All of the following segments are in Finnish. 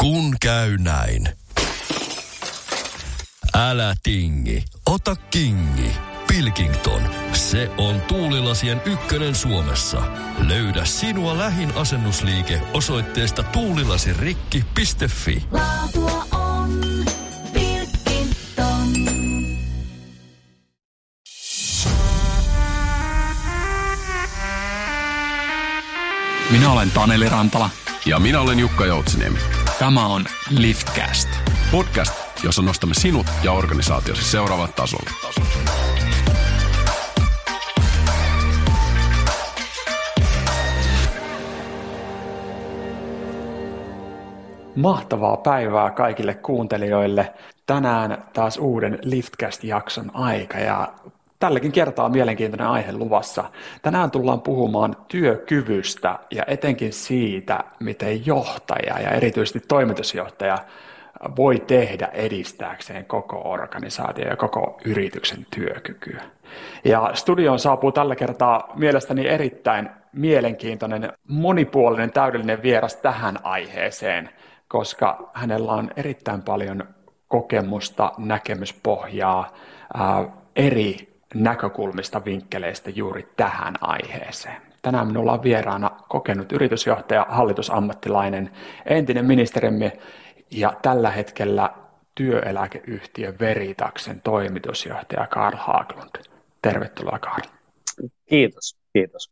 Kun käy näin. Älä tingi, ota kingi. Pilkington, se on tuulilasien ykkönen Suomessa. Löydä sinua lähin asennusliike osoitteesta tuulilasirikki.fi. Laatua on Pilkington. Minä olen Taneli Rantala. Ja minä olen Jukka Joutsiniemi. Tämä on Liftcast. Podcast, jossa nostamme sinut ja organisaatiosi seuraavat tasolle. Mahtavaa päivää kaikille kuuntelijoille. Tänään taas uuden Liftcast-jakson aika ja tälläkin kertaa mielenkiintoinen aihe luvassa. Tänään tullaan puhumaan työkyvystä ja etenkin siitä, miten johtaja ja erityisesti toimitusjohtaja voi tehdä edistääkseen koko organisaatio ja koko yrityksen työkykyä. Ja studioon saapuu tällä kertaa mielestäni erittäin mielenkiintoinen, monipuolinen, täydellinen vieras tähän aiheeseen, koska hänellä on erittäin paljon kokemusta, näkemyspohjaa ää, eri näkökulmista, vinkkeleistä juuri tähän aiheeseen. Tänään minulla on vieraana kokenut yritysjohtaja, hallitusammattilainen, entinen ministerimme ja tällä hetkellä työeläkeyhtiö Veritaksen toimitusjohtaja Karl Haglund. Tervetuloa Karl. Kiitos, kiitos.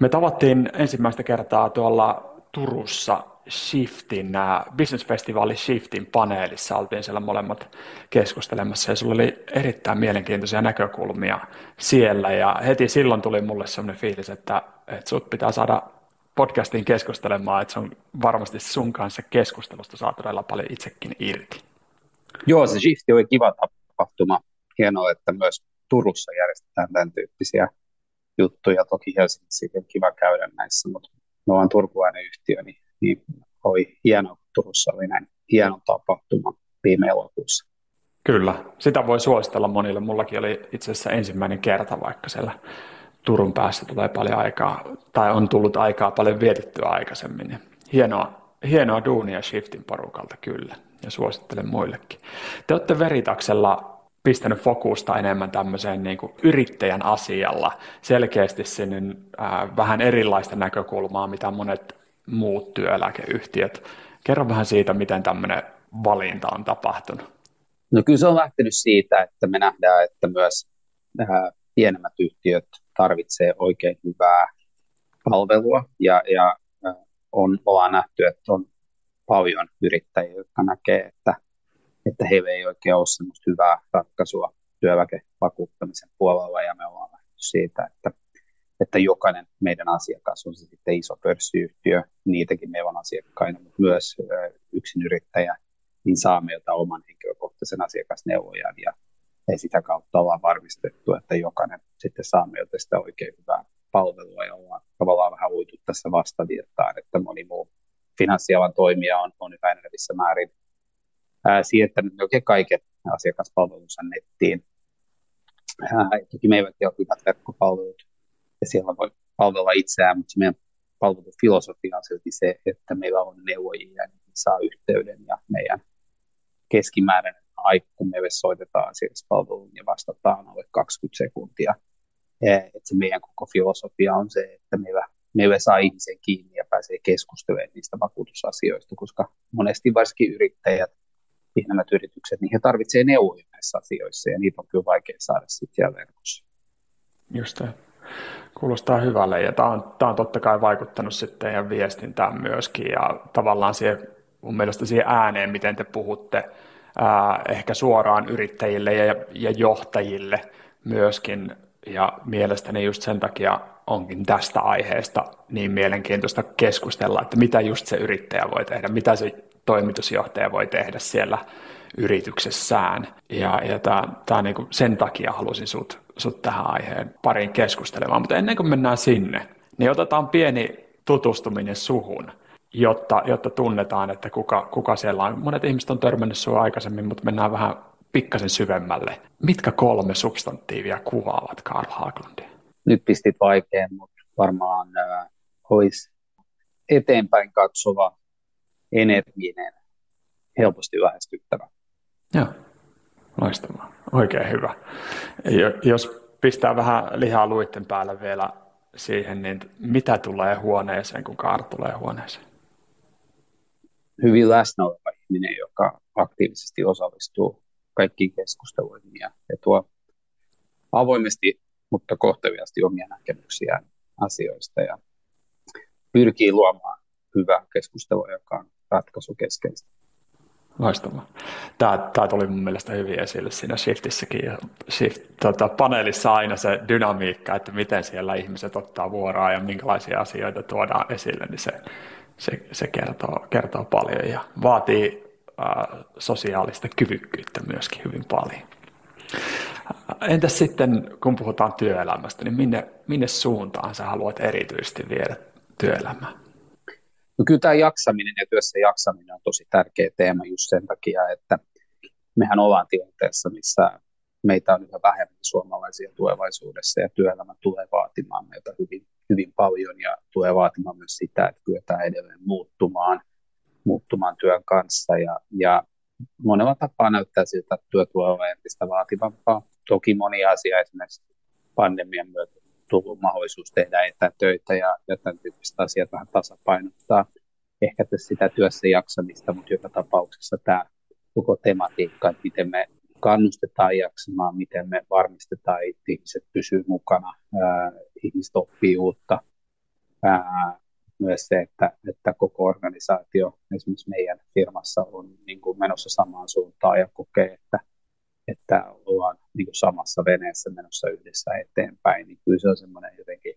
Me tavattiin ensimmäistä kertaa tuolla Turussa Shiftin, Business Festivalin Shiftin paneelissa, oltiin siellä molemmat keskustelemassa ja sulla oli erittäin mielenkiintoisia näkökulmia siellä ja heti silloin tuli mulle sellainen fiilis, että, että sut pitää saada podcastiin keskustelemaan, että se on varmasti sun kanssa keskustelusta saa todella paljon itsekin irti. Joo, se Shifti oli kiva tapahtuma. Hienoa, että myös Turussa järjestetään tämän tyyppisiä juttuja. Toki Helsingissä on kiva käydä näissä, mutta me ollaan turkulainen yhtiö, niin, niin oli hienoa, kun Turussa oli näin hieno tapahtuma viime elokuussa. Kyllä, sitä voi suositella monille. Mullakin oli itse asiassa ensimmäinen kerta, vaikka siellä Turun päässä tulee paljon aikaa, tai on tullut aikaa paljon vietettyä aikaisemmin. Hienoa, hienoa duunia Shiftin porukalta kyllä, ja suosittelen muillekin. Te olette Veritaksella pistänyt fokusta enemmän tämmöiseen niin kuin yrittäjän asialla, selkeästi sinne äh, vähän erilaista näkökulmaa, mitä monet muut työeläkeyhtiöt. Kerro vähän siitä, miten tämmöinen valinta on tapahtunut. No kyllä se on lähtenyt siitä, että me nähdään, että myös äh, pienemmät yhtiöt tarvitsee oikein hyvää palvelua ja, ja äh, on, ollaan nähty, että on paljon yrittäjiä, jotka näkee, että, että heillä ei oikein ole sellaista hyvää ratkaisua työväkevakuuttamisen puolella ja me ollaan lähdetty siitä, että, että jokainen meidän asiakas on se sitten iso pörssiyhtiö, niitäkin meillä on asiakkaina, mutta myös yksin yrittäjä, niin saa meiltä oman henkilökohtaisen asiakasneuvojan ja ja sitä kautta ollaan varmistettu, että jokainen sitten saa meiltä sitä oikein hyvää palvelua ja ollaan tavallaan vähän uitu tässä vastavirtaan, että moni muu finanssialan toimija on, on yhä enenevissä määrin ää, siirtänyt oikein kaiken asiakaspalvelunsa nettiin. Ää, toki meilläkin on hyvät verkkopalvelut ja siellä voi palvella itseään, mutta se meidän palvelufilosofia on silti se, että meillä on neuvojia, niin saa yhteyden ja meidän keskimääräinen aika, kun meille soitetaan asiakaspalveluun ja vastataan alle 20 sekuntia. Et se meidän koko filosofia on se, että meillä, meillä saa ihmisen kiinni ja pääsee keskustelemaan niistä vakuutusasioista, koska monesti varsinkin yrittäjät, pienemmät yritykset, he tarvitsevat neuvoja näissä asioissa ja niitä on kyllä vaikea saada sitten siellä verkossa. Just tämä. Kuulostaa hyvälle ja tämä on, tämä on totta kai vaikuttanut sitten teidän viestintään myöskin ja tavallaan siihen, mun mielestä siihen ääneen, miten te puhutte ää, ehkä suoraan yrittäjille ja, ja johtajille myöskin. Ja mielestäni just sen takia onkin tästä aiheesta niin mielenkiintoista keskustella, että mitä just se yrittäjä voi tehdä, mitä se toimitusjohtaja voi tehdä siellä yrityksessään. Ja, ja tää, tää niinku sen takia halusin sut, sut tähän aiheen pariin keskustelemaan. Mutta ennen kuin mennään sinne, niin otetaan pieni tutustuminen suhun jotta, jotta tunnetaan, että kuka, kuka siellä on. Monet ihmiset on törmännyt sinua aikaisemmin, mutta mennään vähän pikkasen syvemmälle. Mitkä kolme substantiivia kuvaavat Karl Haglundia? Nyt pistit vaikean, mutta varmaan äh, olisi eteenpäin katsova, energinen, helposti lähestyttävä. Joo, loistavaa. Oikein hyvä. Jos pistää vähän lihaa luitten päälle vielä siihen, niin mitä tulee huoneeseen, kun Kaar tulee huoneeseen? Hyvin läsnä oleva ihminen, joka aktiivisesti osallistuu kaikkiin keskusteluihin ja, ja tuo avoimesti, mutta kohteliaasti omia näkemyksiään asioista ja pyrkii luomaan hyvää keskustelua, joka on ratkaisukeskeistä. Loistavaa. Tämä, tämä tuli mun mielestä hyvin esille siinä Shiftissäkin. Shift, tota, paneelissa aina se dynamiikka, että miten siellä ihmiset ottaa vuoroa ja minkälaisia asioita tuodaan esille, niin se, se, se kertoo, kertoo paljon ja vaatii äh, sosiaalista kyvykkyyttä myöskin hyvin paljon. Entäs sitten, kun puhutaan työelämästä, niin minne, minne suuntaan sä haluat erityisesti viedä työelämää? No kyllä tämä jaksaminen ja työssä jaksaminen on tosi tärkeä teema just sen takia, että mehän ollaan tilanteessa, missä meitä on yhä vähemmän suomalaisia tulevaisuudessa ja työelämä tulee vaatimaan meitä hyvin, hyvin paljon ja tulee vaatimaan myös sitä, että kyetään edelleen muuttumaan, muuttumaan työn kanssa ja, ja monella tapaa näyttää siltä, että työ tulee entistä vaativampaa. Toki moni asia esimerkiksi pandemian myötä tullut mahdollisuus tehdä etätöitä ja, ja tämän tyyppistä asiat vähän tasapainottaa ehkä sitä työssä jaksamista, mutta joka tapauksessa tämä koko tematiikka, että miten me kannustetaan jaksamaan, miten me varmistetaan, että ihmiset pysyvät mukana, ää, ihmiset oppii uutta. Ää, myös se, että, että koko organisaatio, esimerkiksi meidän firmassa, on niin kuin menossa samaan suuntaan ja kokee, että, että niin kuin samassa veneessä menossa yhdessä eteenpäin, niin kyllä se on semmoinen jotenkin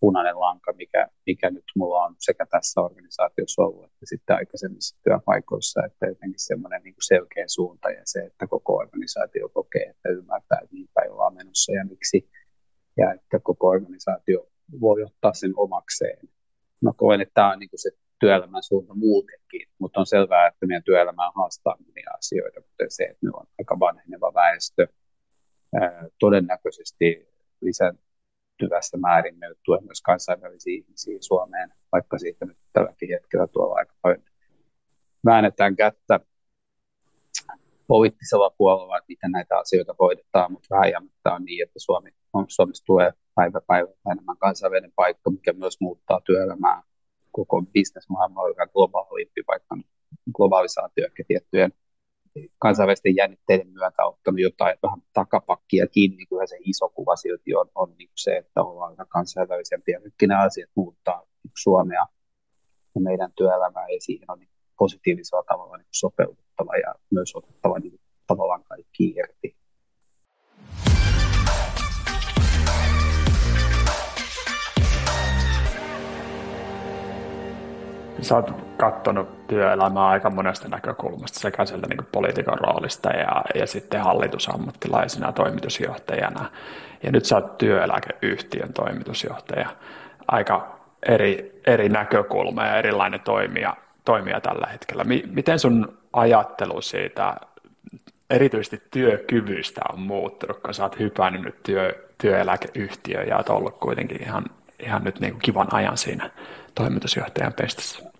punainen lanka, mikä, mikä nyt mulla on sekä tässä organisaatiossa ollut, että sitten aikaisemmissa työpaikoissa, että jotenkin semmoinen niin kuin selkeä suunta ja se, että koko organisaatio kokee, että ymmärtää, että mihin päin ollaan menossa ja miksi, ja että koko organisaatio voi ottaa sen omakseen. Mä koen, että tämä on niin kuin se työelämän suunta muutenkin, mutta on selvää, että meidän työelämää haastaa monia asioita, kuten se, että meillä on aika vanheneva väestö, todennäköisesti lisääntyvässä määrin me tulee myös kansainvälisiä ihmisiä Suomeen, vaikka siitä nyt tälläkin hetkellä tuolla aika paljon. Väännetään kättä poliittisella puolella, että miten näitä asioita hoidetaan, mutta vähän jämättä on niin, että Suomi, Suomessa tulee päivä päivä enemmän kansainvälinen paikka, mikä myös muuttaa työelämää koko bisnesmaailma on globaalimpi, vaikka globalisaatio ehkä tiettyjen kansainvälisten jännitteiden myötä ottanut jotain vähän takapakkia kiinni, niin kyllä se iso kuva silti on, on niin se, että ollaan kansainvälisempiä. Nytkin nämä asiat muuttaa Suomea ja meidän työelämää ja siihen on niin positiivisella tavalla niin sopeutettava ja myös otettava niin tavallaan kaikki irti. Sä oot katsonut työelämää aika monesta näkökulmasta, sekä sieltä niin poliitikon roolista ja, ja sitten hallitusammattilaisena ja toimitusjohtajana. Ja nyt sä oot työeläkeyhtiön toimitusjohtaja. Aika eri, eri näkökulma ja erilainen toimija, toimija tällä hetkellä. Miten sun ajattelu siitä erityisesti työkyvystä on muuttunut, kun sä oot hypännyt nyt työ, työeläkeyhtiöön ja oot ollut kuitenkin ihan, ihan nyt niin kuin kivan ajan siinä toimitusjohtajan pestissä?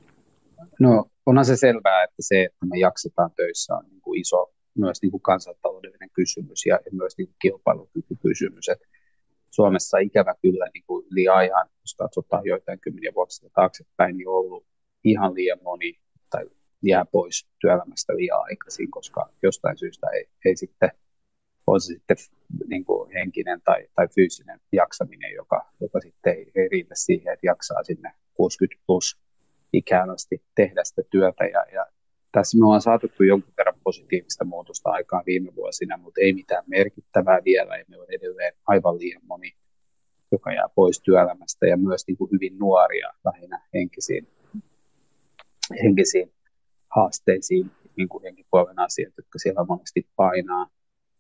No onhan se selvää, että se, että me jaksetaan töissä on niin kuin iso myös niin kuin kansantaloudellinen kysymys ja, myös niin kuin kilpailukykykysymys. Et Suomessa ikävä kyllä niin kuin liian ajan, jos katsotaan joitain kymmeniä vuosia taaksepäin, niin on ollut ihan liian moni tai jää pois työelämästä liian aikaisin, koska jostain syystä ei, ei sitten on se sitten niin kuin henkinen tai, tai fyysinen jaksaminen, joka, joka sitten ei, ei riitä siihen, että jaksaa sinne 60 plus ikään asti tehdä sitä työtä. Ja, ja tässä me ollaan saatu jonkun verran positiivista muutosta aikaan viime vuosina, mutta ei mitään merkittävää vielä. Ja me on edelleen aivan liian moni, joka jää pois työelämästä ja myös niin kuin hyvin nuoria lähinnä henkisiin, henkisiin haasteisiin, niin kuin henkipuolen asiat, jotka siellä monesti painaa.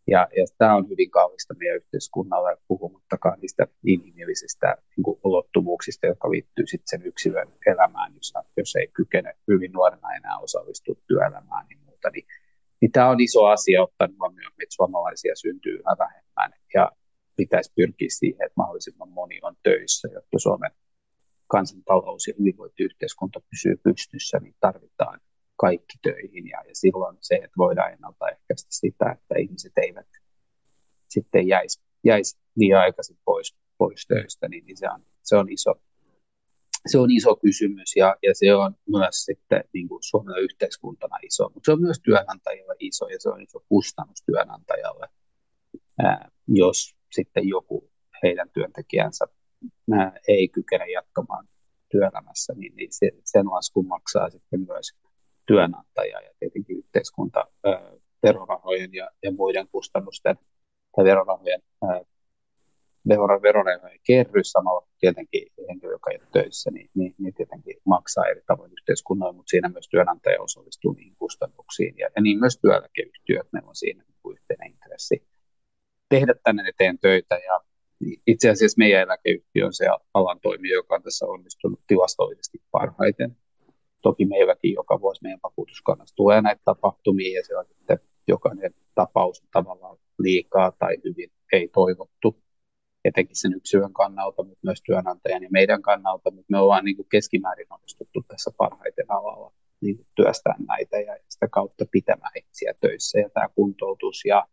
Ja, ja tämä on hyvin kallista meidän yhteiskunnalle, puhumattakaan niistä inhimillisistä niin ulottuvuuksista, jotka liittyy sitten sen yksilön elämään, jos, jos ei kykene hyvin nuorena enää osallistua työelämään niin muuta. Niin, niin tämä on iso asia ottaa huomioon, että suomalaisia syntyy yhä vähemmän ja pitäisi pyrkiä siihen, että mahdollisimman moni on töissä, jotta Suomen kansantalous ja hyvinvointiyhteiskunta pysyy pystyssä, niin tarvitaan kaikki töihin. Ja, ja silloin se, että voidaan ennaltaehkäistä sitä, että ihmiset eivät sitten jäisi, jäisi liian aikaisin pois, pois töistä, niin, niin se, on, se, on iso, se on iso kysymys. Ja, ja se on myös sitten niin kuin Suomen yhteiskuntana iso, mutta se on myös työnantajille iso ja se on iso kustannus työnantajalle, ää, jos sitten joku heidän työntekijänsä ää, ei kykene jatkamaan työelämässä, niin, niin se, sen laskun maksaa sitten myös työnantaja ja tietenkin yhteiskunta verorahojen ja, ja muiden kustannusten tai verorahojen, verorahojen kerry samalla tietenkin henkilö, joka ei ole töissä, niin, niin, niin tietenkin maksaa eri tavoin yhteiskunnalle, mutta siinä myös työnantaja osallistuu niihin kustannuksiin ja, ja niin myös työeläkeyhtiöt, meillä on siinä niin yhteinen intressi tehdä tänne eteen töitä ja itse asiassa meidän eläkeyhtiö on se alan toimija, joka on tässä onnistunut tilastollisesti parhaiten. Toki meilläkin joka vuosi meidän vakuutuskannassa tulee näitä tapahtumia ja se on sitten jokainen tapaus tavallaan liikaa tai hyvin ei toivottu, etenkin sen yksilön kannalta, mutta myös työnantajan ja meidän kannalta, mutta me ollaan niin kuin keskimäärin onnistuttu tässä parhaiten alalla niin kuin työstää näitä ja sitä kautta pitämään ihmisiä töissä. Ja tämä kuntoutus ja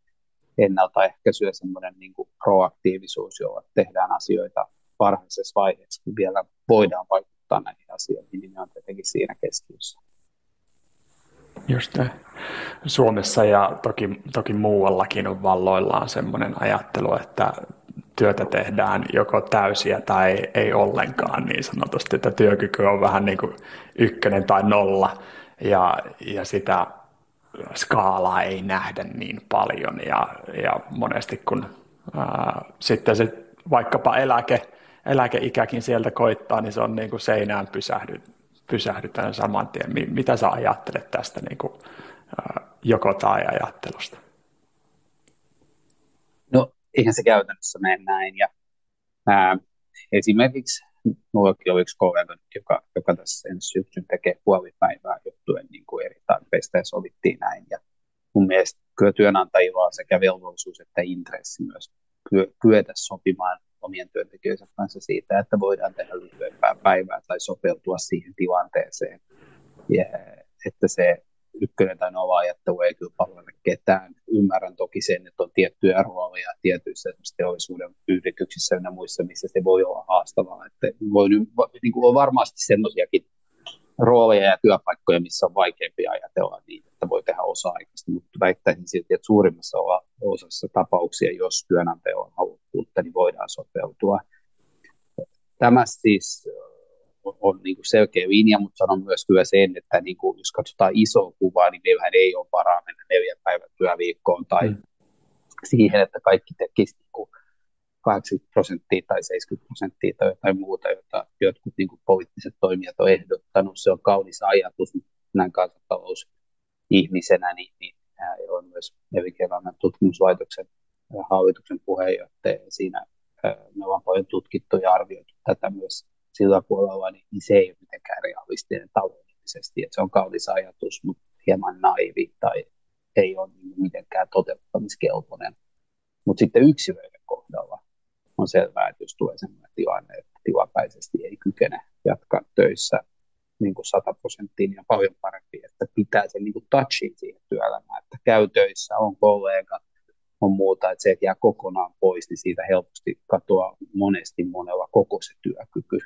ennaltaehkäisy ja semmoinen niin kuin proaktiivisuus, jolla tehdään asioita varhaisessa vaiheessa, kun vielä voidaan vaikuttaa näihin asioihin, niin ne on tietenkin siinä keskiössä. Just ne. Suomessa ja toki, toki muuallakin on valloillaan semmoinen ajattelu, että työtä tehdään joko täysiä tai ei ollenkaan niin sanotusti, että työkyky on vähän niin kuin ykkönen tai nolla ja, ja sitä skaalaa ei nähdä niin paljon ja, ja monesti kun ää, sitten se vaikkapa eläke, eläkeikäkin sieltä koittaa, niin se on niin kuin seinään pysähdy, pysähdytään saman tien. Mitä sä ajattelet tästä niin kuin, joko tai ajattelusta? No eihän se käytännössä mene näin. Ja, ää, esimerkiksi minullakin on yksi kollega, joka, joka tässä ensi syksyn tekee puolipäivää johtuen niin kuin eri tarpeista ja sovittiin näin. Ja mun mielestä kyllä työnantajilla on sekä velvollisuus että intressi myös kyetä sopimaan omien työntekijöiden kanssa siitä, että voidaan tehdä lyhyempää päivää tai sopeutua siihen tilanteeseen. Ja että se ykkönen tai nova ajattelu ei kyllä palvele ketään. Ymmärrän toki sen, että on tiettyjä rooleja tietyissä teollisuuden yrityksissä ja muissa, missä se voi olla haastavaa. Että voi, niin kuin on varmasti sellaisiakin rooleja ja työpaikkoja, missä on vaikeampi ajatella niin, että voi tehdä osa-aikaisesti, mutta väittäisin silti, että suurimmassa osassa tapauksia, jos työnantaja on halukkuutta, niin voidaan sopeutua. Tämä siis on, on niin kuin selkeä linja, mutta sanon myös kyllä sen, että niin kuin, jos katsotaan isoa kuvaa, niin meillähän ei ole varaa mennä neljän päivän työviikkoon tai mm. siihen, että kaikki tekisi niin kuin 80 prosenttia tai 70 prosenttia tai jotain muuta, jota jotkut niin kuin poliittiset toimijat on ehdottanut. Se on kaunis ajatus, näin kansantalousihmisenä, niin, niin on myös elinkeinoelämän tutkimuslaitoksen hallituksen puheenjohtaja. Siinä me ollaan paljon tutkittu ja arvioitu tätä myös sillä puolella, niin, niin se ei ole mitenkään realistinen taloudellisesti. Se on kaunis ajatus, mutta hieman naivi tai ei ole niin mitenkään toteuttamiskelpoinen. Mutta sitten yksilöiden kohdalla on selvää, että jos tulee sellainen tilanne, että tilapäisesti ei kykene jatkaa töissä niin kuin 100 prosenttia, niin on paljon parempi, että pitää sen niin kuin touchin siihen työelämään, että käy töissä, on kollega, on muuta, että se, että jää kokonaan pois, niin siitä helposti katoaa monesti monella koko se työkyky.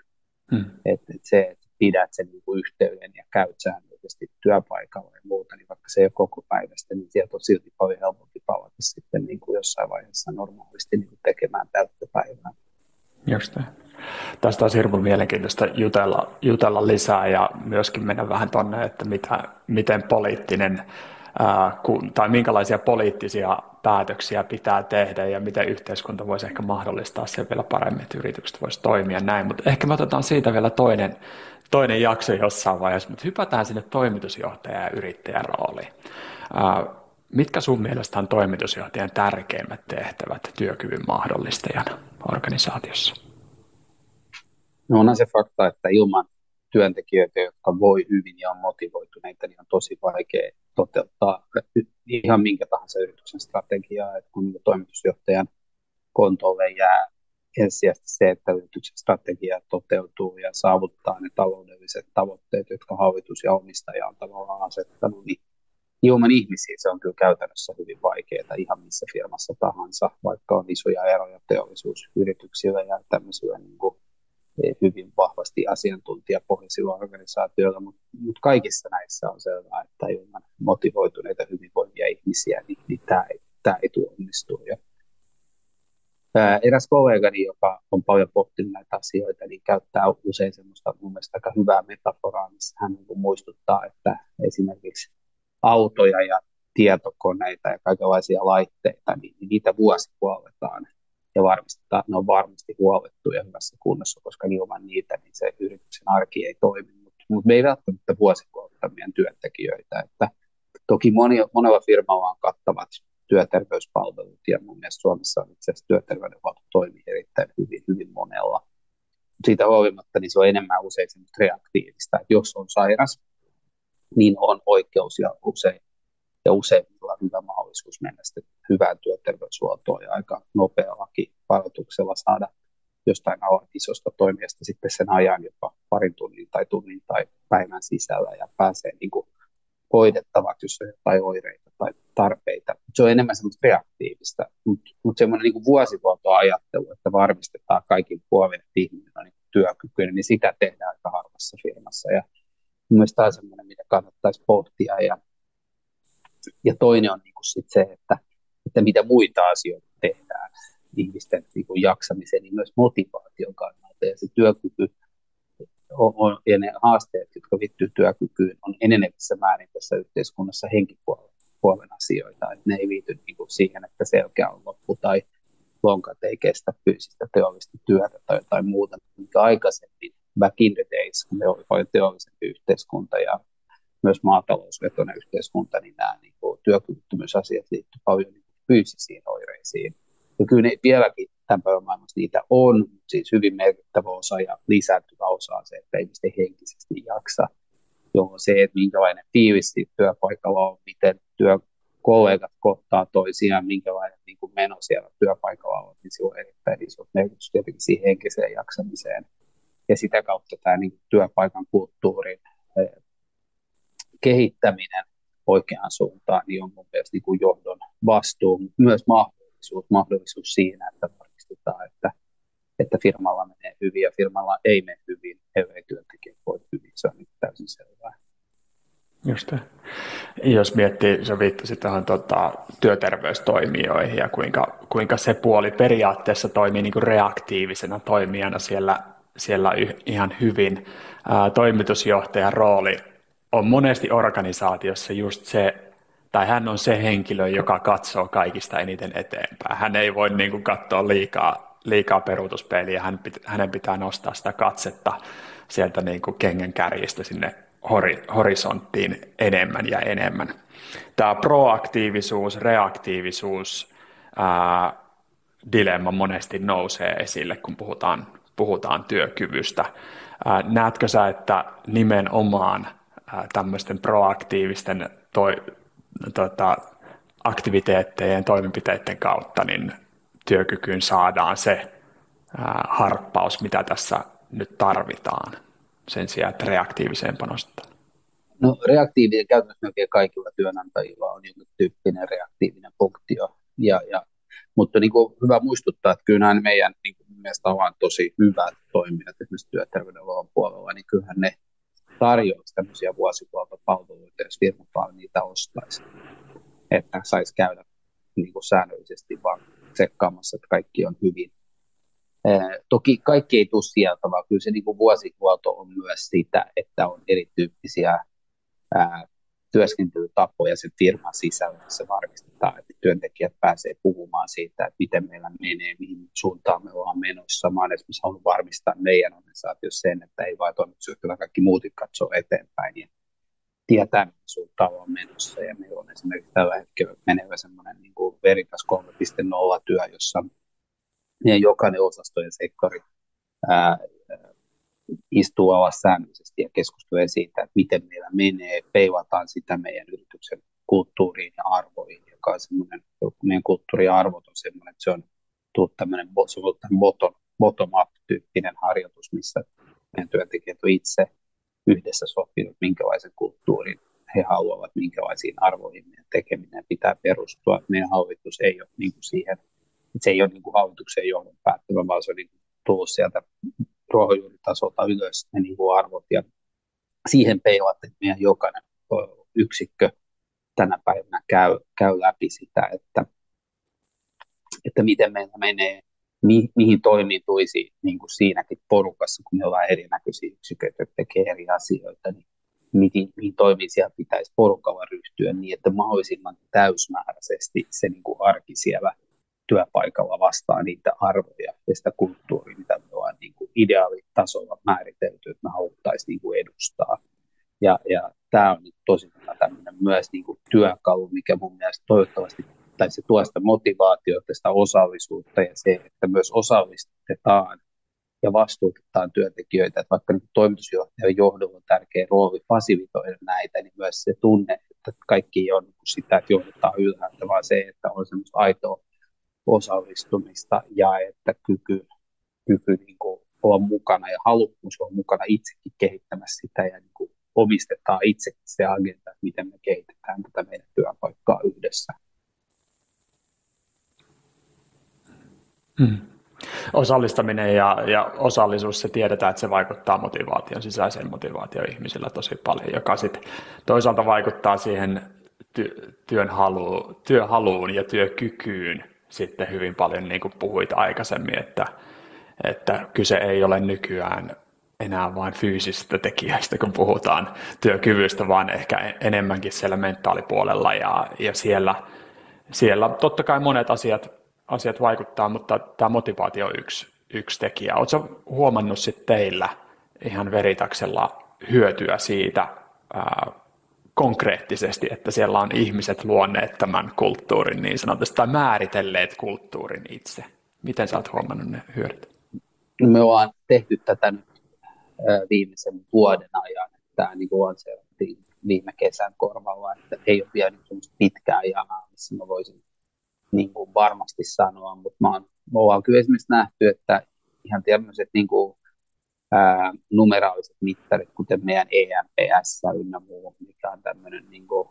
Hmm. Että et se, että pidät sen niin kuin yhteyden ja käyt säännöllisesti työpaikalla ja muuta, niin vaikka se ei ole koko päivästä, niin sieltä on silti paljon helpompi palata sitten niin kuin jossain vaiheessa normaalisti niin kuin tekemään täyttä päivää. Just. Tästä olisi hirveän mielenkiintoista jutella, jutella lisää ja myöskin mennä vähän tuonne, että mitä, miten poliittinen ää, kun, tai minkälaisia poliittisia päätöksiä pitää tehdä ja miten yhteiskunta voisi ehkä mahdollistaa sen vielä paremmin, että yritykset voisi toimia näin. Mutta ehkä me otetaan siitä vielä toinen, toinen jakso jossain vaiheessa, mutta hypätään sinne toimitusjohtajan ja yrittäjän rooliin. Ää, mitkä sun mielestä on toimitusjohtajan tärkeimmät tehtävät työkyvyn mahdollistajana organisaatiossa? No onhan se fakta, että ilman työntekijöitä, jotka voi hyvin ja on motivoituneita, niin on tosi vaikea toteuttaa ihan minkä tahansa yrityksen strategiaa, että kun toimitusjohtajan kontolle jää ensisijaisesti se, että yrityksen strategia toteutuu ja saavuttaa ne taloudelliset tavoitteet, jotka hallitus ja omistaja on tavallaan asettanut, niin ilman ihmisiä se on kyllä käytännössä hyvin vaikeaa ihan missä firmassa tahansa, vaikka on isoja eroja teollisuusyrityksillä ja tämmöisillä niin kuin hyvin vahvasti asiantuntijapohjaisilla organisaatioilla, mutta, mutta kaikissa näissä on selvää, että ilman motivoituneita hyvinvoivia ihmisiä, niin, niin tämä, ei, tämä ei tule onnistua. Ja, ää, eräs kollegani, joka on paljon pohtinut näitä asioita, niin käyttää usein semmoista mun mielestä aika hyvää metaforaa, missä hän niin muistuttaa, että esimerkiksi autoja ja tietokoneita ja kaikenlaisia laitteita, niin niitä vuosipuoletaan ja varmistetaan, että ne on varmasti huolettu ja hyvässä kunnossa, koska ilman niitä niin se yrityksen arki ei toimi. Mutta mut me ei välttämättä vuosipuolta meidän työntekijöitä. Että toki moni, monella firmalla on kattavat työterveyspalvelut ja mun mielestä Suomessa on itse asiassa työterveydenhuolto toimii erittäin hyvin, hyvin monella. Siitä huolimatta niin se on enemmän usein reaktiivista, että jos on sairas, niin on oikeus ja usein ja useimmilla hyvä mahdollisuus mennä sitten hyvään työterveyshuoltoon ja aika nopeallakin varoituksella saada jostain alan isosta toimijasta sitten sen ajan jopa parin tunnin tai tunnin tai päivän sisällä ja pääsee niin kuin hoidettavaksi, jos on jotain oireita tai tarpeita. Se on enemmän semmoista reaktiivista, mutta mut semmoinen niin vuosivuotoajattelu, että varmistetaan kaikin puolin, että ihminen on niin työkykyinen, niin sitä tehdään aika harvassa firmassa. Ja mielestäni tämä on semmoinen, mitä kannattaisi pohtia ja ja toinen on niin kuin sit se, että, että mitä muita asioita tehdään ihmisten niin kuin jaksamisen, niin myös motivaation kannalta. Ja se työkyky on, on, ja ne haasteet, jotka liittyy työkykyyn, on enenevissä määrin tässä yhteiskunnassa henkipuolen asioita. Että ne ei liity niin kuin siihen, että selkeä on loppu tai lonkat ei kestä fyysistä teollista työtä tai jotain muuta, mikä aikaisemmin back in the days, kun me oli teollisempi yhteiskunta ja myös maatalousvetoinen yhteiskunta, niin nämä niin kuin, työkyvyttömyysasiat liittyvät paljon niin fyysisiin oireisiin. Ja kyllä ne vieläkin tämän päivän maailmassa niitä on, mutta siis hyvin merkittävä osa ja lisääntyvä osa on se, että ihmiset henkisesti jaksa, jolloin se, että minkälainen fiilis työpaikalla on, miten työkollegat kohtaa toisiaan, minkälainen niin kuin meno siellä työpaikalla on, niin se on erittäin iso merkitys tietenkin siihen henkiseen jaksamiseen. Ja sitä kautta tämä niin työpaikan kulttuurin kehittäminen oikeaan suuntaan niin on mun mielestä niin kuin johdon vastuu, mutta myös mahdollisuus, mahdollisuus siinä, että varmistetaan, että, että firmalla menee hyvin ja firmalla ei mene hyvin, ellei työntekijät voi hyvin. Se on niin täysin selvää. Just Jos miettii, sä viittasit tähän tota, työterveystoimijoihin ja kuinka, kuinka se puoli periaatteessa toimii niin kuin reaktiivisena toimijana siellä, siellä ihan hyvin. Toimitusjohtajan rooli on monesti organisaatiossa just se, tai hän on se henkilö, joka katsoo kaikista eniten eteenpäin. Hän ei voi niin kuin katsoa liikaa, liikaa peruutuspeliä, hän, hänen pitää nostaa sitä katsetta sieltä niin kuin kengen kärjistä sinne hori, horisonttiin enemmän ja enemmän. Tämä proaktiivisuus, reaktiivisuus, ää, dilemma monesti nousee esille, kun puhutaan, puhutaan työkyvystä. Näetkö sä, että nimenomaan – tämmöisten proaktiivisten toi, tota, aktiviteettejen toimenpiteiden kautta niin työkykyyn saadaan se harppaus, mitä tässä nyt tarvitaan sen sijaan, että reaktiiviseen panostetaan. No reaktiivinen käytännössä kaikilla työnantajilla on joku tyyppinen reaktiivinen funktio. Ja, ja, mutta niin kuin hyvä muistuttaa, että kyllä nämä meidän niin kuin mielestä on tosi hyvät toimijat esimerkiksi työterveydenhuollon puolella, niin kyllähän ne tarjoaisi tämmöisiä vuosihuoltopalveluita, jos firmat vaan niitä ostaisi. Että saisi käydä niin kuin säännöllisesti vaan tsekkaamassa, että kaikki on hyvin. Toki kaikki ei tule sieltä, vaan kyllä se niin kuin vuosihuolto on myös sitä, että on erityyppisiä ää, työskentelytapoja sen firman sisällä, se varmistetaan, että työntekijät pääsee puhumaan siitä, että miten meillä menee, mihin suuntaan me ollaan menossa. Mä olen esimerkiksi halunnut varmistaa meidän organisaatiossa sen, että ei vain toimitusjohtajat, kaikki muutkin katsoo eteenpäin ja tietää, mihin suuntaan ollaan menossa. Ja meillä on esimerkiksi tällä hetkellä menevä semmoinen niin kuin verikas 3.0 työ, jossa meidän jokainen osasto ja sektori istuu alas säännöllisesti ja keskustelee siitä, että miten meillä menee, peilataan sitä meidän yrityksen kulttuuriin ja arvoihin, joka on semmoinen, meidän kulttuuri ja arvot on semmoinen, että se on tullut tämmöinen, on bottom bottom-up-tyyppinen harjoitus, missä meidän työntekijät on itse yhdessä sopinut, minkälaisen kulttuurin he haluavat, minkälaisiin arvoihin meidän tekeminen pitää perustua. Meidän hallitus ei ole niin kuin siihen, se ei ole niin kuin hallituksen johdon päättämä, vaan se on niin kuin tullut sieltä ruohonjuuritasolta ylös ne niin kuin arvot ja siihen peilaten meidän jokainen yksikkö tänä päivänä käy, käy läpi sitä, että, että miten meillä menee, mi, mihin toimiin niin kuin siinäkin porukassa, kun me ollaan erinäköisiä yksiköitä, jotka tekee eri asioita, niin mihin, mihin toimiin siellä pitäisi porukalla ryhtyä niin, että mahdollisimman täysmääräisesti se niin kuin arki siellä työpaikalla vastaa niitä arvoja ja sitä kulttuuria, mitä me ollaan niin kuin ideaalitasolla määritelty, että me haluttaisiin niin kuin edustaa. Ja, ja tämä on nyt tosi tämmöinen myös niin kuin työkalu, mikä mun mielestä toivottavasti, tai se tuo sitä motivaatiota, sitä osallisuutta ja se, että myös osallistetaan ja vastuutetaan työntekijöitä, että vaikka niin toimitusjohtajan johdolla on tärkeä rooli fasilitoida näitä, niin myös se tunne, että kaikki ole niin sitä, että johdetaan ylhäältä, vaan se, että on semmoista aitoa osallistumista ja että kyky, kyky niin kuin olla mukana ja halukkuus olla mukana itsekin kehittämässä sitä ja niin kuin omistetaan itsekin se agenda, että miten me kehitetään tätä meidän työpaikkaa yhdessä. Hmm. Osallistaminen ja, ja osallisuus, se tiedetään, että se vaikuttaa motivaation, sisäiseen motivaatioon ihmisillä tosi paljon, joka sitten toisaalta vaikuttaa siihen ty- työn halu, työhaluun ja työkykyyn sitten hyvin paljon, niin kuin puhuit aikaisemmin, että, että kyse ei ole nykyään enää vain fyysisistä tekijöistä, kun puhutaan työkyvystä, vaan ehkä enemmänkin siellä mentaalipuolella ja, ja siellä, siellä totta kai monet asiat, asiat vaikuttaa, mutta tämä motivaatio on yksi, yksi tekijä. Oletko huomannut sitten teillä ihan veritaksella hyötyä siitä ää, konkreettisesti, että siellä on ihmiset luonneet tämän kulttuurin niin sanotusti, tai määritelleet kulttuurin itse. Miten sä oot huomannut ne hyödyt? Me ollaan tehty tätä nyt viimeisen vuoden ajan, tämä niin lanseerattiin viime kesän korvalla, että ei ole vielä nyt pitkää janaa, missä mä voisin niin kuin varmasti sanoa, mutta mä oon, me ollaan kyllä esimerkiksi nähty, että ihan tämmöiset niin kuin ää, numeraaliset mittarit, kuten meidän EMPS ynnä muu, mikä on tämmöinen niin kuin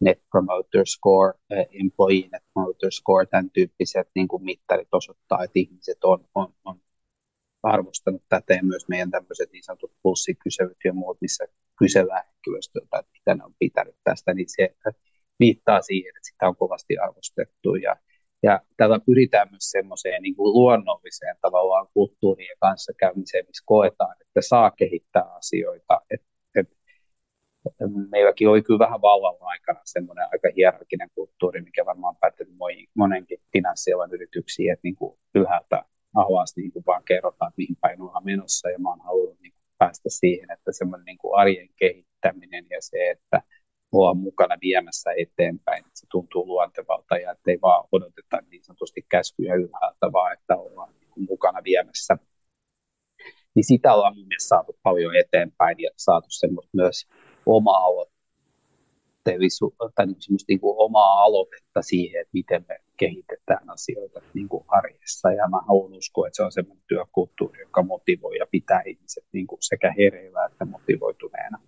Net Promoter Score, Employee Net Promoter Score, tämän tyyppiset niin kuin mittarit osoittaa, että ihmiset on, on, on arvostanut tätä ja myös meidän tämmöiset niin sanotut plussikyselyt ja muut, missä kysellään henkilöstöltä, että mitä ne on pitänyt tästä, niin se viittaa siihen, että sitä on kovasti arvostettu ja ja tällä pyritään myös semmoiseen niin kuin luonnolliseen tavallaan kulttuuriin ja kanssakäymiseen, missä koetaan, että saa kehittää asioita. Et, et, meilläkin oli kyllä vähän vallalla aikana semmoinen aika hierarkinen kulttuuri, mikä varmaan päättänyt monenkin finanssialan yrityksiin, että niin kuin ylhäältä alas niin kuin vaan kerrotaan, että mihin päin ollaan menossa, ja mä oon halunnut niin kuin päästä siihen, että semmoinen niin kuin arjen kehittäminen ja se, että olla mukana viemässä eteenpäin. Että se tuntuu luontevalta ja ettei vaan odoteta niin sanotusti käskyjä ylhäältä, vaan että ollaan niin mukana viemässä. Niin sitä ollaan mun mielestä saatu paljon eteenpäin ja saatu semmoista myös omaa tai niin semmoista niin kuin omaa aloitetta siihen, että miten me kehitetään asioita niin kuin arjessa. Ja mä haluan uskoa, että se on semmoinen työkulttuuri, joka motivoi ja pitää ihmiset niin kuin sekä hereillä että motivoituneena.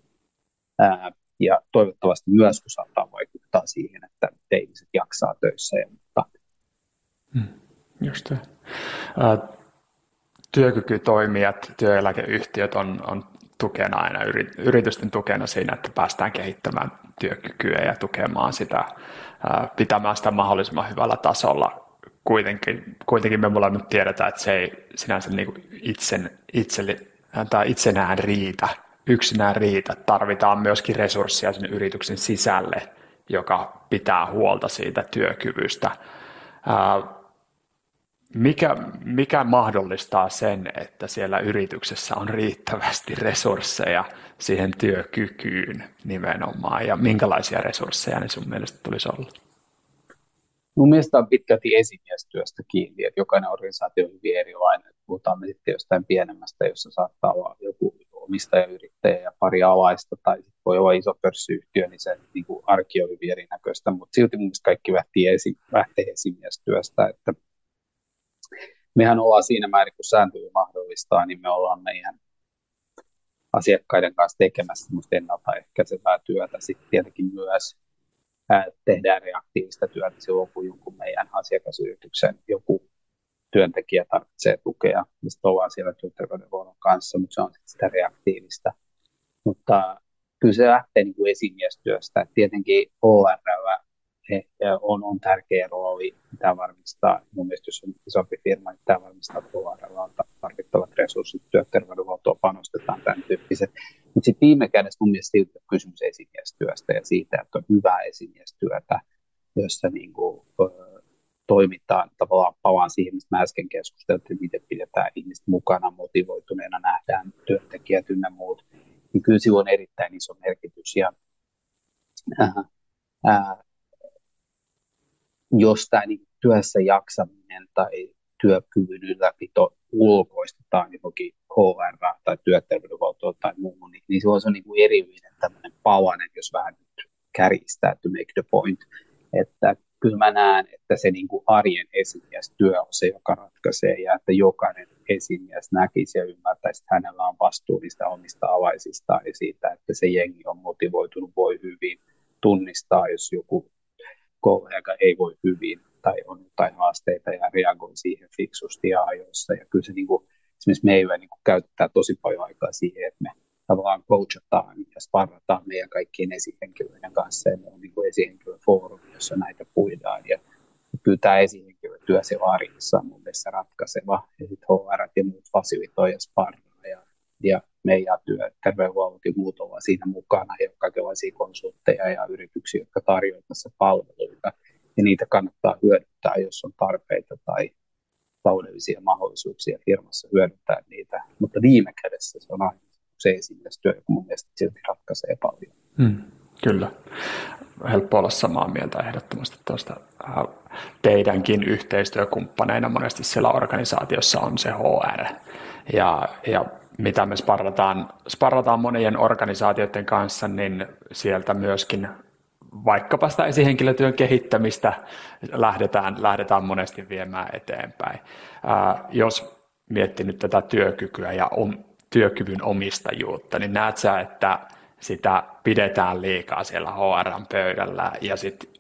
Ää, ja toivottavasti myös osaltaan vaikuttaa siihen, että ihmiset jaksaa töissä. Ja, mutta... Hmm, just uh, työkykytoimijat, työeläkeyhtiöt on, on tukena aina, yritysten tukena siinä, että päästään kehittämään työkykyä ja tukemaan sitä, pitämään sitä mahdollisimman hyvällä tasolla. Kuitenkin, kuitenkin me molemmat tiedetään, että se ei sinänsä niin kuin itsen, itselle, tai itsenään riitä yksinään riitä. Tarvitaan myöskin resursseja sinne yrityksen sisälle, joka pitää huolta siitä työkyvystä. Mikä, mikä mahdollistaa sen, että siellä yrityksessä on riittävästi resursseja siihen työkykyyn nimenomaan, ja minkälaisia resursseja ne sun mielestä tulisi olla? Mun mielestä on pitkälti esimiestyöstä kiinni, että jokainen organisaatio on hyvin erilainen. Puhutaan me sitten jostain pienemmästä, jossa saattaa olla joku omistajayrittäjä ja pari alaista, tai voi olla iso pörssiyhtiö, niin se niin kuin arki on hyvin erinäköistä, mutta silti mun kaikki lähtee, esi- lähtee esimiestyöstä, että mehän ollaan siinä määrin, kun sääntely mahdollistaa, niin me ollaan meidän asiakkaiden kanssa tekemässä ennaltaehkäisevää työtä. Sitten tietenkin myös tehdään reaktiivista työtä silloin, kun jonkun meidän asiakasyrityksen joku työntekijä tarvitsee tukea. Sitten ollaan siellä työterveydenhuollon kanssa, mutta se on sitä reaktiivista. Mutta kyllä se lähtee niin kuin esimiestyöstä. Tietenkin OR on, on tärkeä rooli, mitä varmistaa. Mun mielestä jos on isompi firma, niin tämä varmistaa, että OR on tarvittavat resurssit, työterveydenhuoltoon panostetaan, tämän tyyppiset. Mutta sitten viime kädessä mun mielestä on kysymys esimiestyöstä ja siitä, että on hyvää esimiestyötä, jossa niin kuin, toimitaan tavallaan palaan siihen, mistä mä äsken keskusteltiin, miten pidetään ihmiset mukana, motivoituneena, nähdään työntekijät ynnä muut, niin kyllä sillä on erittäin iso merkitys. Ja, ää, ää, jos tämä niin työssä jaksaminen tai työkyvyn ylläpito ulkoistetaan johonkin HR tai työterveydenhuoltoon tai muuhun, niin, niin se on niin kuin erillinen tämmöinen palanen, jos vähän nyt kärjistää to make the point, että kyllä mä näen, että se niin kuin arjen esimiestyö on se, joka ratkaisee ja että jokainen esimies näkisi ja ymmärtäisi, että hänellä on vastuu niistä omista avaisistaan ja siitä, että se jengi on motivoitunut, voi hyvin tunnistaa, jos joku kollega ei voi hyvin tai on jotain haasteita ja reagoi siihen fiksusti ja ajoissa. Ja kyllä se niin kuin, esimerkiksi meillä niin käyttää tosi paljon aikaa siihen, että me tavallaan coachataan ja sparrataan meidän kaikkien esihenkilöiden kanssa. Ja me on niin kuin esihenkilöfoorumi, jossa näitä puidaan. Ja kyllä tämä esihenkilötyö siellä arjessa on mun ratkaiseva. Ja sitten HR ja muut fasilitoi ja sparraa. Ja, ja meidän työ, terveydenhuollot ja muut ovat siinä mukana ja kaikenlaisia konsultteja ja yrityksiä, jotka tarjoavat tässä palveluita. Ja niitä kannattaa hyödyntää, jos on tarpeita tai taloudellisia mahdollisuuksia firmassa hyödyntää niitä. Mutta viime kädessä se on aina se esimiestyö, joka mun mielestä silti ratkaisee paljon. Hmm, kyllä. Helppo olla samaa mieltä ehdottomasti tuosta. Äh, teidänkin yhteistyökumppaneina monesti siellä organisaatiossa on se HR. Ja, ja mitä me sparrataan, sparrataan monien organisaatioiden kanssa, niin sieltä myöskin vaikkapa sitä esihenkilötyön kehittämistä lähdetään, lähdetään monesti viemään eteenpäin. Ää, jos miettii nyt tätä työkykyä ja om, työkyvyn omistajuutta, niin näet sä, että sitä pidetään liikaa siellä HR-pöydällä ja sitten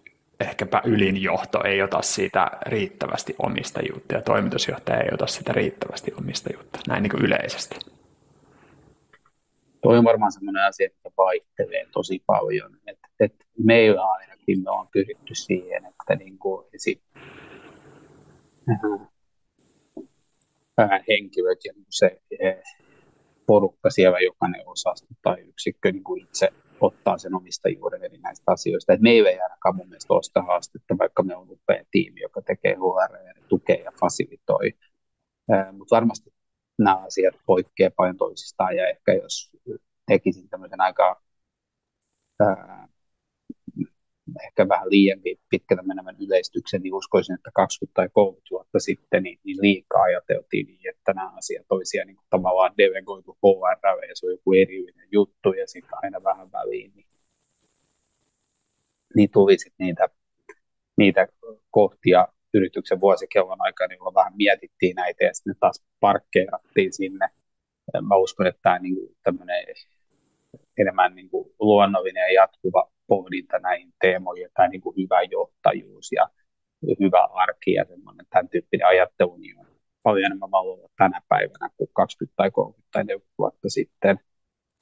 ehkäpä ylinjohto ei ota siitä riittävästi omistajuutta ja toimitusjohtaja ei ota sitä riittävästi omistajuutta, näin niin kuin yleisesti. Tuo on varmaan sellainen asia, että vaihtelee tosi paljon. Et, et meillä ainakin me on pyritty siihen, että niin kuin esi- henkilöt ja se porukka siellä, jokainen osasto tai yksikkö niin kuin itse ottaa sen omistajuuden eli näistä asioista. Et meillä ei ainakaan mun mielestä sitä haastetta, vaikka me on upea tiimi, joka tekee HR ja tukee ja fasilitoi. Mutta varmasti nämä asiat poikkeavat paljon toisistaan ja ehkä jos tekisin tämmöisen aika ää, ehkä vähän liian pitkällä menevän yleistyksen, niin uskoisin, että 20 tai 30 vuotta sitten niin, niin liikaa ajateltiin niin, että nämä asiat toisia niin kuin tavallaan delegoitu HR ja se on joku erillinen juttu ja sitten aina vähän väliin, niin, niin tuli sitten niitä, niitä kohtia yrityksen vuosikellon aikana, jolloin vähän mietittiin näitä ja sitten taas parkkeerattiin sinne. Mä uskon, että tämä niin tämmöinen enemmän niin kuin luonnollinen ja jatkuva pohdinta näihin teemoihin, tai niin kuin hyvä johtajuus ja hyvä arki ja semmoinen tämän tyyppinen ajattelu niin on paljon enemmän valoa tänä päivänä kuin 20 tai 30 tai 40 vuotta sitten.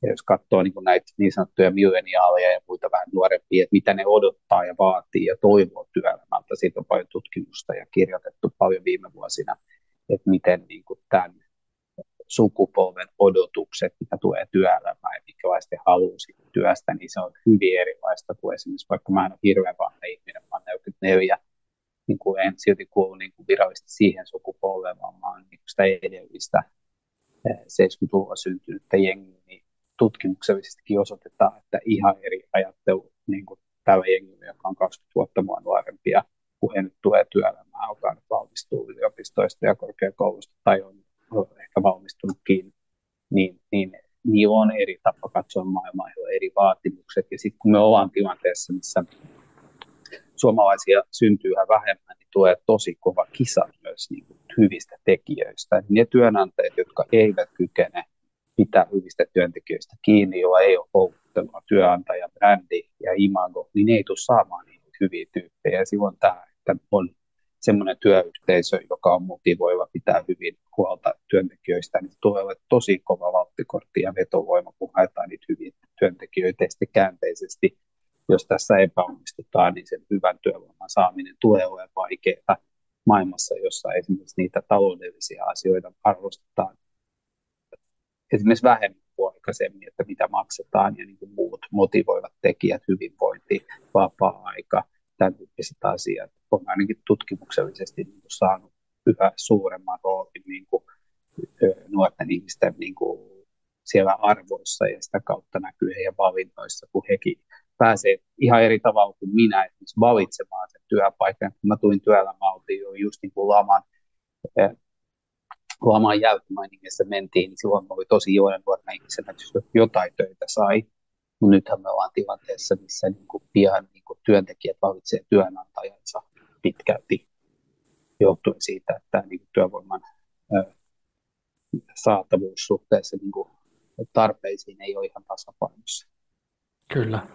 Ja jos katsoo niin kuin näitä niin sanottuja milleniaaleja ja muita vähän nuorempia, että mitä ne odottaa ja vaatii ja toivoo työelämältä, siitä on paljon tutkimusta ja kirjoitettu paljon viime vuosina, että miten niin kuin tämän sukupolven odotukset, mitä tulee työelämään ja minkälaista haluaa työstä, niin se on hyvin erilaista kuin esimerkiksi, vaikka mä en ole hirveän vanha ihminen, mä olen 44, niin kuin en silti kuulu niin kuin virallisesti siihen sukupolveen, vaan mä olen niin sitä edellistä 70-luvulla eh, syntynyttä jengiä, niin tutkimuksellisestikin osoitetaan, että ihan eri ajattelu niin kuin tällä jengillä, joka on 20 vuotta mua nuorempia, kun he nyt tulee työelämään, alkaa nyt valmistua yliopistoista ja korkeakoulusta tai on ehkä valmistunutkin, niin, niin niillä on eri tapa katsoa maailmaa, on eri vaatimukset. Ja sitten kun me ollaan tilanteessa, missä suomalaisia syntyy yhä vähemmän, niin tulee tosi kova kisa myös niin kuin hyvistä tekijöistä. Ne työnantajat, jotka eivät kykene pitää hyvistä työntekijöistä kiinni, joilla ei ole houkuttelua työnantaja, brändi ja imago, niin ne ei tule saamaan niitä hyviä tyyppejä. Ja silloin tämä, että on semmoinen työyhteisö, joka on motivoiva pitää hyvin huolta työntekijöistä, niin tulee olla tosi kova valttikortti ja vetovoima, kun haetaan niitä hyviä työntekijöitä. Ja käänteisesti, jos tässä epäonnistutaan, niin sen hyvän työvoiman saaminen tulee olemaan vaikeaa maailmassa, jossa esimerkiksi niitä taloudellisia asioita arvostetaan esimerkiksi vähemmän kuin aikaisemmin, että mitä maksetaan ja niin kuin muut motivoivat tekijät, hyvinvointi, vapaa-aika, tämän tyyppiset asiat on ainakin tutkimuksellisesti niin kuin saanut yhä suuremman roolin niin kuin, nuorten ihmisten niin kuin, siellä arvoissa ja sitä kautta näkyy heidän valinnoissa, kun hekin pääsee ihan eri tavalla kuin minä esimerkiksi valitsemaan sen työpaikan. Mä tulin työelämään, jo just niin kuin laman, laman jälkimainingissä mentiin, niin silloin oli tosi iloinen nuorena ihmisenä, että jos jotain töitä sai, mutta nythän me ollaan tilanteessa, missä niin kuin pian niin kuin työntekijät valitsee työnantajansa pitkälti johtuen siitä, että niin kuin työvoiman saatavuus suhteessa niin kuin tarpeisiin ei ole ihan tasapainossa. Kyllä.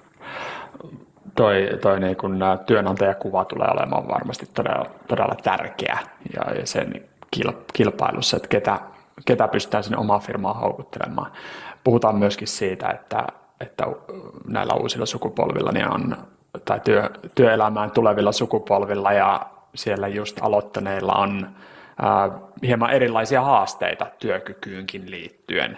Toi, toi niin kun työnantajakuva tulee olemaan varmasti todella, todella tärkeä ja sen kilpailussa, että ketä, ketä pystytään sinne omaa firmaa houkuttelemaan. Puhutaan myöskin siitä, että että näillä uusilla sukupolvilla niin on, tai työ, työelämään tulevilla sukupolvilla ja siellä just aloittaneilla on ää, hieman erilaisia haasteita työkykyynkin liittyen.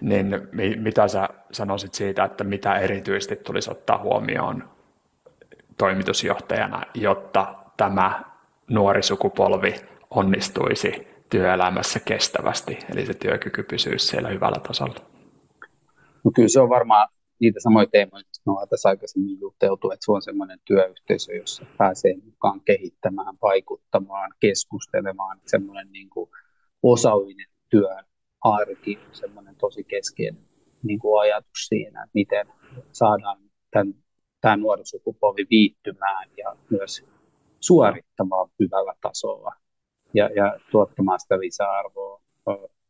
Niin mi, mitä sä sanoisit siitä, että mitä erityisesti tulisi ottaa huomioon toimitusjohtajana, jotta tämä nuori sukupolvi onnistuisi työelämässä kestävästi, eli se työkyky pysyisi siellä hyvällä tasolla? No kyllä se on varmaan niitä samoja teemoja, joista me ollaan tässä aikaisemmin juteltu, että se on semmoinen työyhteisö, jossa pääsee mukaan kehittämään, vaikuttamaan, keskustelemaan, semmoinen niin kuin osallinen työn arki on semmoinen tosi keskeinen niin kuin ajatus siinä, että miten saadaan tämän, tämä nuori sukupolvi viittymään ja myös suorittamaan hyvällä tasolla ja, ja tuottamaan sitä lisäarvoa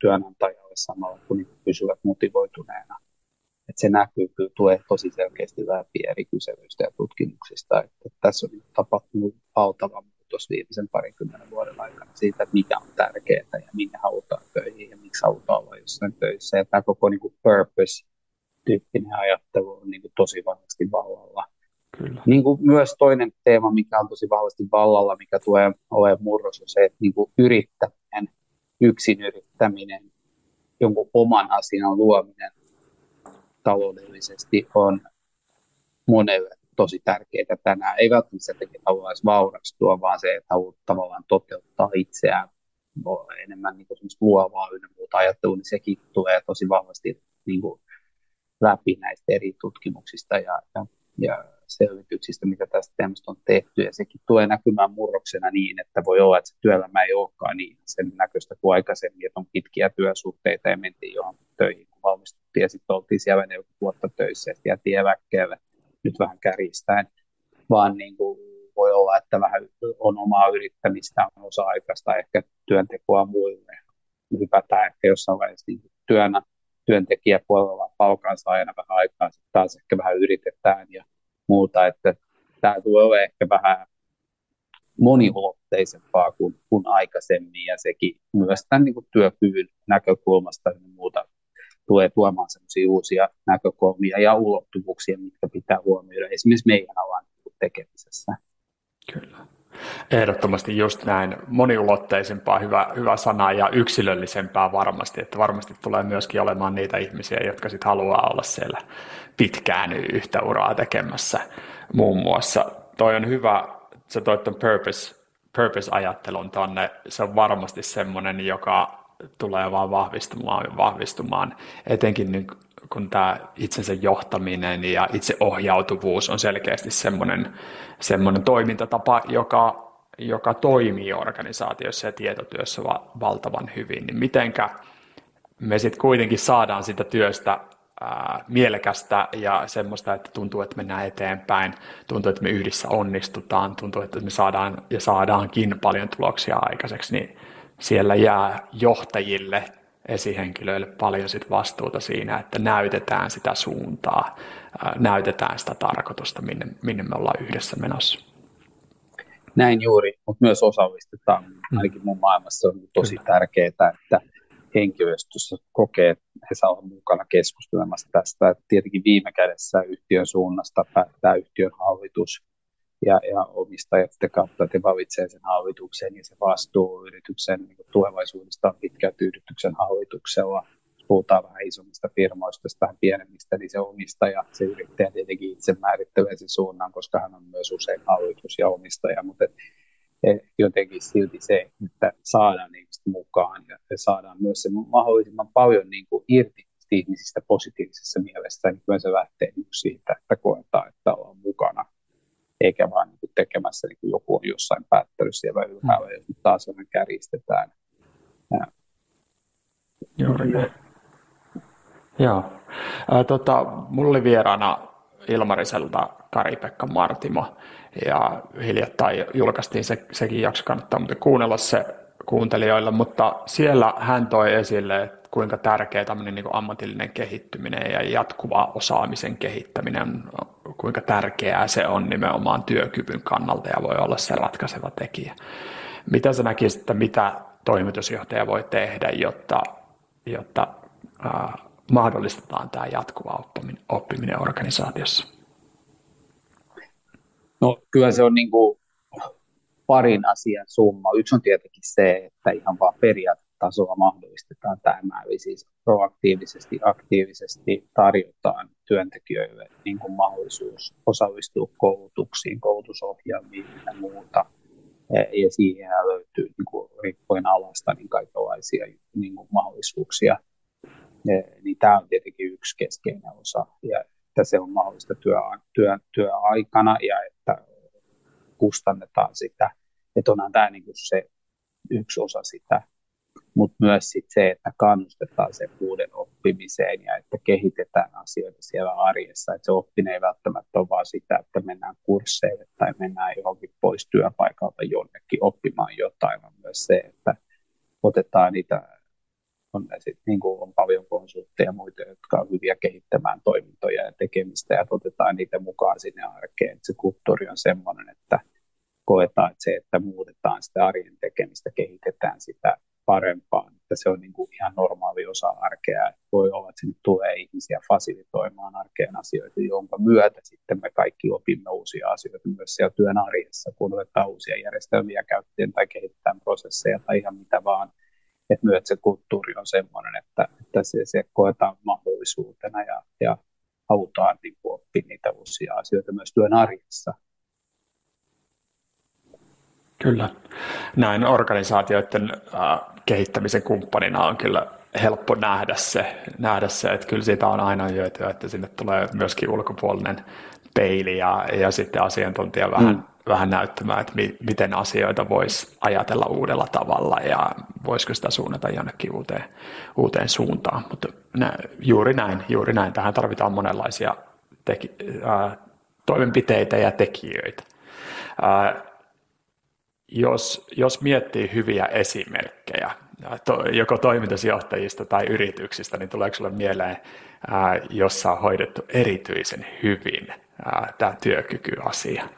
työnantajalle samalla, kun pysyvät motivoituneena että se näkyy kyllä tulee tosi selkeästi läpi eri kyselyistä ja tutkimuksista, että tässä on tapahtunut valtava muutos viimeisen parinkymmenen vuoden aikana siitä, että mikä on tärkeää ja minne halutaan töihin ja miksi halutaan olla jossain töissä. Ja tämä koko niin kuin purpose-tyyppinen ajattelu on niin kuin tosi vahvasti vallalla. Kyllä. Niin kuin myös toinen teema, mikä on tosi vahvasti vallalla, mikä tulee olemaan murros, on se, että niin kuin yrittäminen, yksin yrittäminen, jonkun oman asian luominen taloudellisesti on monelle tosi tärkeää tänään. Ei välttämättä se, että haluaisi vaurastua, vaan se, että haluaa tavallaan toteuttaa itseään enemmän niin kuin luovaa ynnä muuta ajattelua, niin sekin tulee tosi vahvasti niin kuin läpi näistä eri tutkimuksista ja, ja, ja selvityksistä, mitä tästä teemasta on tehty. Ja sekin tulee näkymään murroksena niin, että voi olla, että se työelämä ei olekaan niin sen näköistä kuin aikaisemmin, että on pitkiä työsuhteita ja mentiin johon töihin, kun valmistuttiin ja sitten oltiin siellä 40 vuotta töissä ja jäätiin eläkkeelle nyt vähän kärjistäen, vaan niin kuin voi olla, että vähän on omaa yrittämistä, on osa-aikaista ehkä työntekoa muille. Hypätään ehkä jossain vaiheessa niin työnä, työntekijäpuolella palkansaajana vähän aikaa, sitten taas ehkä vähän yritetään ja muuta, että tämä tulee olemaan ehkä vähän moniulotteisempaa kuin, kuin aikaisemmin ja sekin myös tämän niin kuin työkyvyn näkökulmasta ja muuta tulee tuomaan sellaisia uusia näkökulmia ja ulottuvuuksia, mitkä pitää huomioida esimerkiksi meidän alan tekemisessä. Kyllä. Ehdottomasti just näin moniulotteisempaa, hyvä, hyvä sana ja yksilöllisempää varmasti, että varmasti tulee myöskin olemaan niitä ihmisiä, jotka sitten haluaa olla siellä pitkään yhtä uraa tekemässä muun muassa. Toi on hyvä, se toi ton purpose, purpose-ajattelun tonne, se on varmasti semmoinen, joka tulee vaan vahvistumaan ja vahvistumaan, etenkin nyt kun tämä itsensä johtaminen ja itseohjautuvuus on selkeästi semmoinen, semmoinen toimintatapa, joka, joka toimii organisaatiossa ja tietotyössä va- valtavan hyvin, niin mitenkä me sitten kuitenkin saadaan sitä työstä ää, mielekästä ja semmoista, että tuntuu, että mennään eteenpäin, tuntuu, että me yhdessä onnistutaan, tuntuu, että me saadaan ja saadaankin paljon tuloksia aikaiseksi, niin siellä jää johtajille, esihenkilöille paljon sit vastuuta siinä, että näytetään sitä suuntaa, ää, näytetään sitä tarkoitusta, minne, minne me ollaan yhdessä menossa. Näin juuri, mutta myös osallistetaan. Mm. Ainakin mun maailmassa on tosi Kyllä. tärkeää, että henkilöstössä kokee, että he saavat mukana keskustelemassa tästä. Tietenkin viime kädessä yhtiön suunnasta päättää yhtiön hallitus ja, ja omistajat sitä kautta, että he valitsevat sen hallituksen ja se vastuu yrityksen niin tulevaisuudesta on pitkälti yrityksen hallituksella. Puhutaan vähän isommista firmoista, vähän pienemmistä, niin se omistaja, se yrittäjä tietenkin itse määrittelee sen suunnan, koska hän on myös usein hallitus ja omistaja, mutta et, et jotenkin silti se, että saadaan ihmiset mukaan ja saadaan myös se mahdollisimman paljon niin kuin irti ihmisistä positiivisessa mielessä, niin kyllä se lähtee niin siitä, että koetaan, että ollaan mukana eikä vaan niin tekemässä niin kuin joku on jossain päättänyt siellä ylhäällä, ja sitten taas vähän kärjistetään. Juuri näin. Joo. Äh, tota, mulla oli vieraana Ilmariselta Kari-Pekka Martimo, ja hiljattain julkaistiin se, sekin jakso, kannattaa mutta kuunnella se kuuntelijoille, mutta siellä hän toi esille, että kuinka tärkeä tämmöinen niin ammatillinen kehittyminen ja jatkuva osaamisen kehittäminen, kuinka tärkeää se on nimenomaan työkyvyn kannalta ja voi olla se ratkaiseva tekijä. Mitä sä näkisit, että mitä toimitusjohtaja voi tehdä, jotta, jotta äh, mahdollistetaan tämä jatkuva oppiminen, oppiminen organisaatiossa? No kyllä se on niin kuin parin asian summa. Yksi on tietenkin se, että ihan vaan periaatetasolla mahdollistetaan tämä, eli siis proaktiivisesti, aktiivisesti tarjotaan työntekijöille niin kuin mahdollisuus osallistua koulutuksiin, koulutusohjelmiin ja muuta. Ja siihen löytyy niin kuin, riippuen alasta niin kaikenlaisia niin kuin, mahdollisuuksia. Niin tämä on tietenkin yksi keskeinen osa, ja että se on mahdollista työ, työ, työaikana ja että kustannetaan sitä. Että onhan tämä niin kuin se yksi osa sitä, mutta myös sit se, että kannustetaan sen uuden oppimiseen ja että kehitetään asioita siellä arjessa. Että se oppinen ei välttämättä ole vaan sitä, että mennään kursseille tai mennään johonkin pois työpaikalta jonnekin oppimaan jotain, vaan myös se, että otetaan niitä on, sit, niin kuin on paljon konsultteja ja muita, jotka on hyviä kehittämään toimintoja ja tekemistä ja otetaan niitä mukaan sinne arkeen. Et se kulttuuri on sellainen, että koetaan, että se, että muutetaan sitä arjen tekemistä, kehitetään sitä parempaan, että se on niin kuin ihan normaali osa arkea. Voi olla, että sinne tulee ihmisiä fasilitoimaan arkeen asioita, jonka myötä sitten me kaikki opimme uusia asioita myös siellä työn arjessa, kun otetaan uusia järjestelmiä käyttöön tai kehitetään prosesseja tai ihan mitä vaan – että myös se kulttuuri on sellainen, että, että se, se koetaan mahdollisuutena ja, ja halutaan niin oppia niitä uusia asioita myös työn arjessa. Kyllä. Näin organisaatioiden äh, kehittämisen kumppanina on kyllä helppo nähdä se, nähdä se, että kyllä siitä on aina hyötyä, että sinne tulee myöskin ulkopuolinen peili ja, ja sitten asiantuntija vähän, mm vähän näyttämään, että mi, miten asioita voisi ajatella uudella tavalla ja voisiko sitä suunnata jonnekin uuteen, uuteen suuntaan. Mutta nä, juuri näin, juuri näin. Tähän tarvitaan monenlaisia teki, ää, toimenpiteitä ja tekijöitä. Ää, jos, jos miettii hyviä esimerkkejä, joko toimitusjohtajista tai yrityksistä, niin tuleeko sinulle mieleen, ää, jossa on hoidettu erityisen hyvin ää, tämä työkykyasia?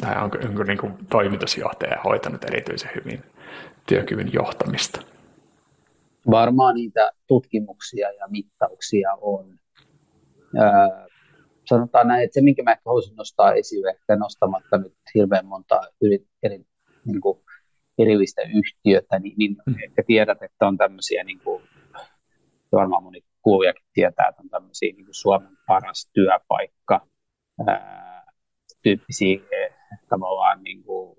tai onko, onko niin kuin toimitusjohtaja hoitanut erityisen hyvin työkyvyn johtamista? Varmaan niitä tutkimuksia ja mittauksia on. Öö, sanotaan näin, että se, minkä mä ehkä haluaisin nostaa esille, ehkä nostamatta nyt hirveän monta eri, eri niin kuin erillistä yhtiötä, niin, niin mm. ehkä tiedät, että on tämmöisiä, niin kuin, varmaan moni kuulijakin tietää, että on tämmöisiä niin kuin Suomen paras työpaikka, ää, tyyppisiä tavallaan niin kuin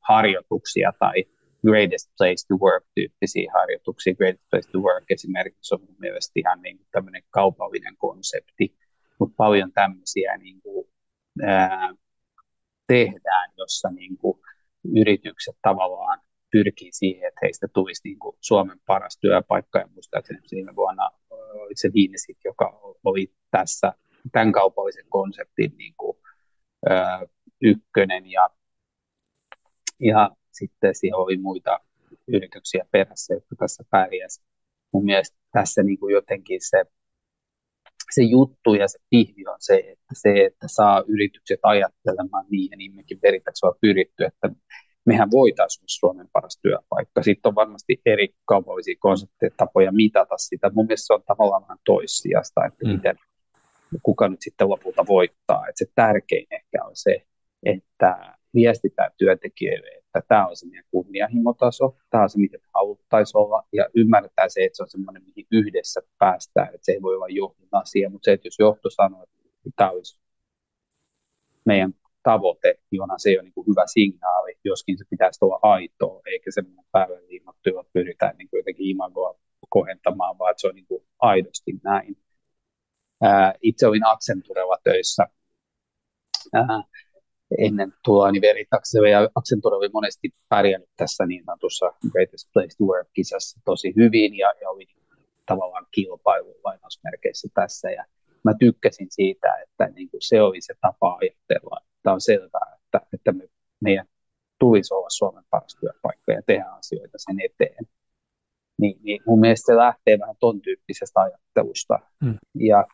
harjoituksia tai greatest place to work tyyppisiä harjoituksia. Greatest place to work esimerkiksi on mun mielestä ihan niin kuin tämmöinen kaupallinen konsepti, mutta paljon tämmöisiä niin kuin, ää, tehdään, jossa niin kuin yritykset tavallaan pyrkii siihen, että heistä tulisi niin kuin Suomen paras työpaikka. Ja muistaakseni viime vuonna se Viinesit, joka oli tässä tämän kaupallisen konseptin niin kuin, ö, ykkönen ja, ja sitten siellä oli muita yrityksiä perässä, jotka tässä pärjäsivät. Mun mielestä tässä niin kuin jotenkin se, se juttu ja se pihvi on se, että se, että saa yritykset ajattelemaan niin, ja niin mekin periaatteessa on pyritty, että mehän voitaisiin olla Suomen paras työpaikka. Sitten on varmasti eri kaupallisia konsepteja, tapoja mitata sitä. Mun mielestä se on tavallaan vähän toissijasta, että mm. miten kuka nyt sitten lopulta voittaa. Että se tärkein ehkä on se, että viestitään työntekijöille, että tämä on se meidän kunnianhimotaso, tämä on se, miten haluttaisiin olla, ja ymmärretään se, että se on semmoinen, mihin yhdessä päästään, että se ei voi olla johdon asia, mutta se, että jos johto sanoo, että tämä olisi meidän tavoite, niin onhan se jo niin kuin hyvä signaali, joskin se pitäisi olla aitoa, eikä semmoinen päivän liimattu, jolla pyritään niin kuin jotenkin imagoa kohentamaan, vaan että se on niin kuin aidosti näin. Ää, itse olin Accenturella töissä ää, ennen tuloani Veritakselle, ja Accenture monesti pärjännyt tässä niin sanotussa Greatest Place to Work-kisassa tosi hyvin, ja, ja oli tavallaan kilpailu lainausmerkeissä tässä, ja mä tykkäsin siitä, että niin kuin se oli se tapa ajatella, että on selvää, että, että me, meidän tulisi olla Suomen paras työpaikka ja tehdä asioita sen eteen. Niin, niin mun mielestä se lähtee vähän ton tyyppisestä ajattelusta. Hmm. Ja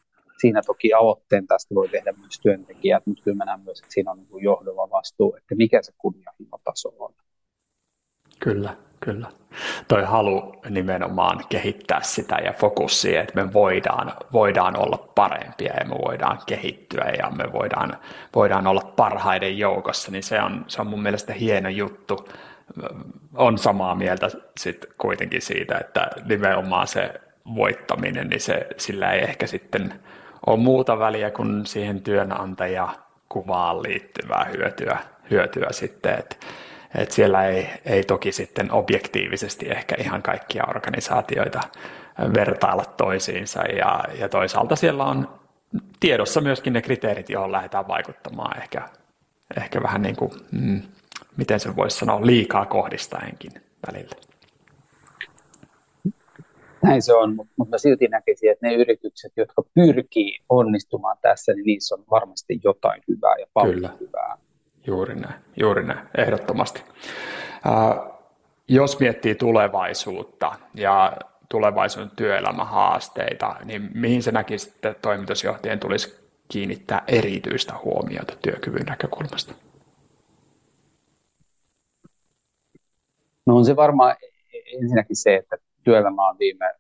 siinä toki aloitteen tästä voi tehdä myös työntekijät, mutta kyllä mä näen myös, että siinä on niin johdolla vastuu, että mikä se kunnianhimotaso on. Kyllä, kyllä. Toi halu nimenomaan kehittää sitä ja fokus siihen, että me voidaan, voidaan olla parempia ja me voidaan kehittyä ja me voidaan, voidaan olla parhaiden joukossa, niin se on, se on mun mielestä hieno juttu. On samaa mieltä sit kuitenkin siitä, että nimenomaan se voittaminen, niin se, sillä ei ehkä sitten ole muuta väliä kuin siihen työnantajakuvaan liittyvää hyötyä, hyötyä sitten, että et siellä ei, ei toki sitten objektiivisesti ehkä ihan kaikkia organisaatioita vertailla toisiinsa ja, ja toisaalta siellä on tiedossa myöskin ne kriteerit, joihin lähdetään vaikuttamaan ehkä, ehkä vähän niin kuin, mm, miten se voisi sanoa, liikaa kohdistaenkin välillä. Näin se on, mutta mä silti näkisin, että ne yritykset, jotka pyrkii onnistumaan tässä, niin niissä on varmasti jotain hyvää ja paljon Kyllä. hyvää. Juuri näin, juuri näin, ehdottomasti. Äh, jos miettii tulevaisuutta ja tulevaisuuden työelämähaasteita, niin mihin se näkisi, että toimitusjohtajien tulisi kiinnittää erityistä huomiota työkyvyn näkökulmasta? No on se varmaan ensinnäkin se, että työelämä on viime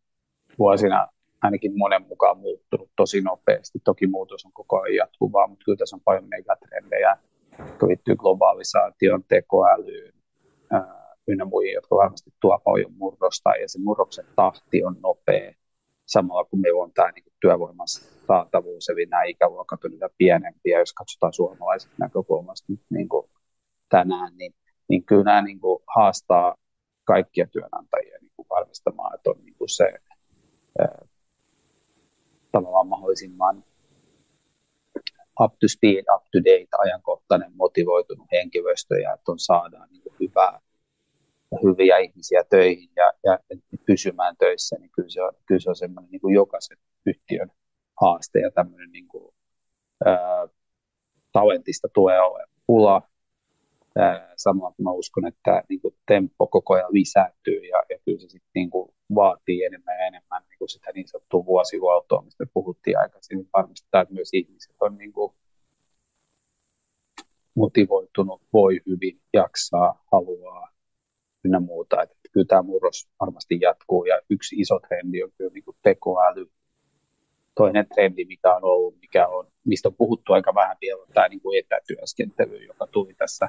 vuosina ainakin monen mukaan muuttunut tosi nopeasti. Toki muutos on koko ajan jatkuvaa, mutta kyllä tässä on paljon megatrendejä, jotka liittyy globalisaation, tekoälyyn ynnä muihin, jotka varmasti tuo paljon murrosta ja se murroksen tahti on nopea samalla kun meillä on tämä niin työvoiman saatavuus, eli nämä ikäluokat on niitä pienempiä, jos katsotaan suomalaiset näkökulmasta niin kuin tänään, niin, niin kyllä nämä niin kuin haastaa kaikkia työnantajia kuin varmistamaan, että on niin kuin se tavallaan mahdollisimman up to speed, up to date, ajankohtainen, motivoitunut henkilöstö ja että on saadaan niin kuin hyvää, hyviä ihmisiä töihin ja, ja pysymään töissä, niin kyllä se on, kyllä se on semmoinen niin kuin jokaisen yhtiön haaste ja tämmöinen niin kuin, ää, talentista tulee olemaan pula. Kun mä uskon, että niin kuin tempo koko ajan lisääntyy ja, ja kyllä se sitten niin kuin vaatii enemmän ja enemmän niin kuin sitä niin sanottua vuosihuoltoa, mistä puhuttiin aikaisemmin, varmistaa, että myös ihmiset on niin kuin motivoitunut, voi hyvin, jaksaa, haluaa ynnä muuta. Että kyllä tämä murros varmasti jatkuu ja yksi iso trendi on kyllä niin kuin tekoäly. Toinen trendi, mikä on ollut, mikä on, mistä on puhuttu aika vähän vielä, on tämä niin kuin etätyöskentely, joka tuli tässä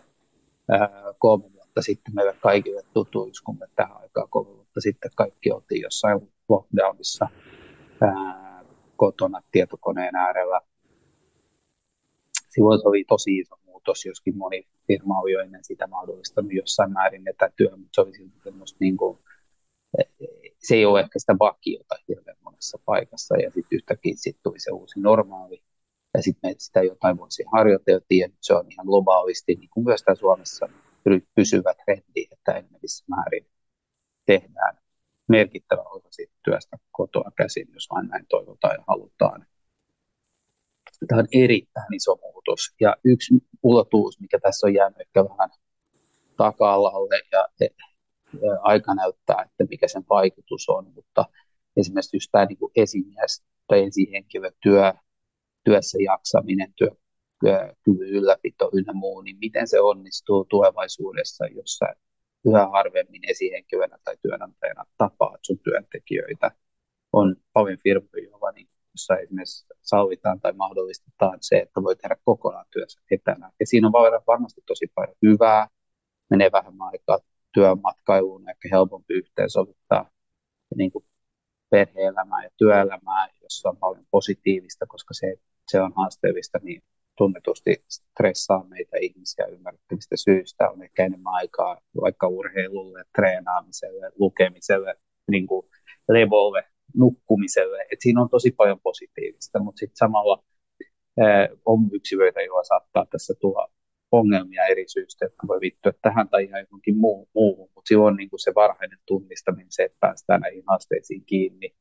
kolme vuotta sitten meille kaikille tutuiksi, kun me tähän aikaan kolme vuotta sitten kaikki oltiin jossain lockdownissa kotona tietokoneen äärellä. Silloin se oli tosi iso muutos, joskin moni firma oli jo ennen sitä mahdollistanut jossain määrin etätyö, mutta se oli silti semmoista niin kuin, se ei ole ehkä sitä vakiota hirveän monessa paikassa ja sitten yhtäkkiä sit tuli se uusi normaali ja sitten sitä jotain vuosia harjoiteltiin ja nyt se on ihan globaalisti, niin kuin myös täällä Suomessa pysyvä trendi, että enenevissä määrin tehdään merkittävä osa siitä työstä kotoa käsin, jos vain näin toivotaan ja halutaan. Tämä on erittäin iso muutos. Ja yksi ulottuvuus, mikä tässä on jäänyt ehkä vähän taka-alalle ja, aika näyttää, että mikä sen vaikutus on, mutta esimerkiksi just tämä niin kuin esimies tai esihenkilö työ, työssä jaksaminen, työ, kyvyn ylläpito ynnä muu, niin miten se onnistuu tulevaisuudessa, jossa yhä harvemmin esihenkilönä tai työnantajana tapaat sun työntekijöitä. On paljon firmoja, niin jossa esimerkiksi sallitaan tai mahdollistetaan se, että voi tehdä kokonaan työssä etänä. Ja siinä on varmasti tosi paljon hyvää, menee vähemmän aikaa työmatkailuun, ehkä helpompi yhteensovittaa niin kuin perhe-elämää ja työelämää, jossa on paljon positiivista, koska se, se on haasteellista, niin tunnetusti stressaa meitä ihmisiä ymmärrettävistä syistä. On ehkä enemmän aikaa vaikka urheilulle, treenaamiselle, lukemiselle, niin kuin levolle, nukkumiselle. Et siinä on tosi paljon positiivista, mutta sitten samalla ää, on yksilöitä, joilla saattaa tässä tulla ongelmia eri syistä, jotka voi liittyä tähän tai ihan johonkin muu, muuhun, mutta silloin niin kuin se varhainen tunnistaminen, se, että päästään näihin haasteisiin kiinni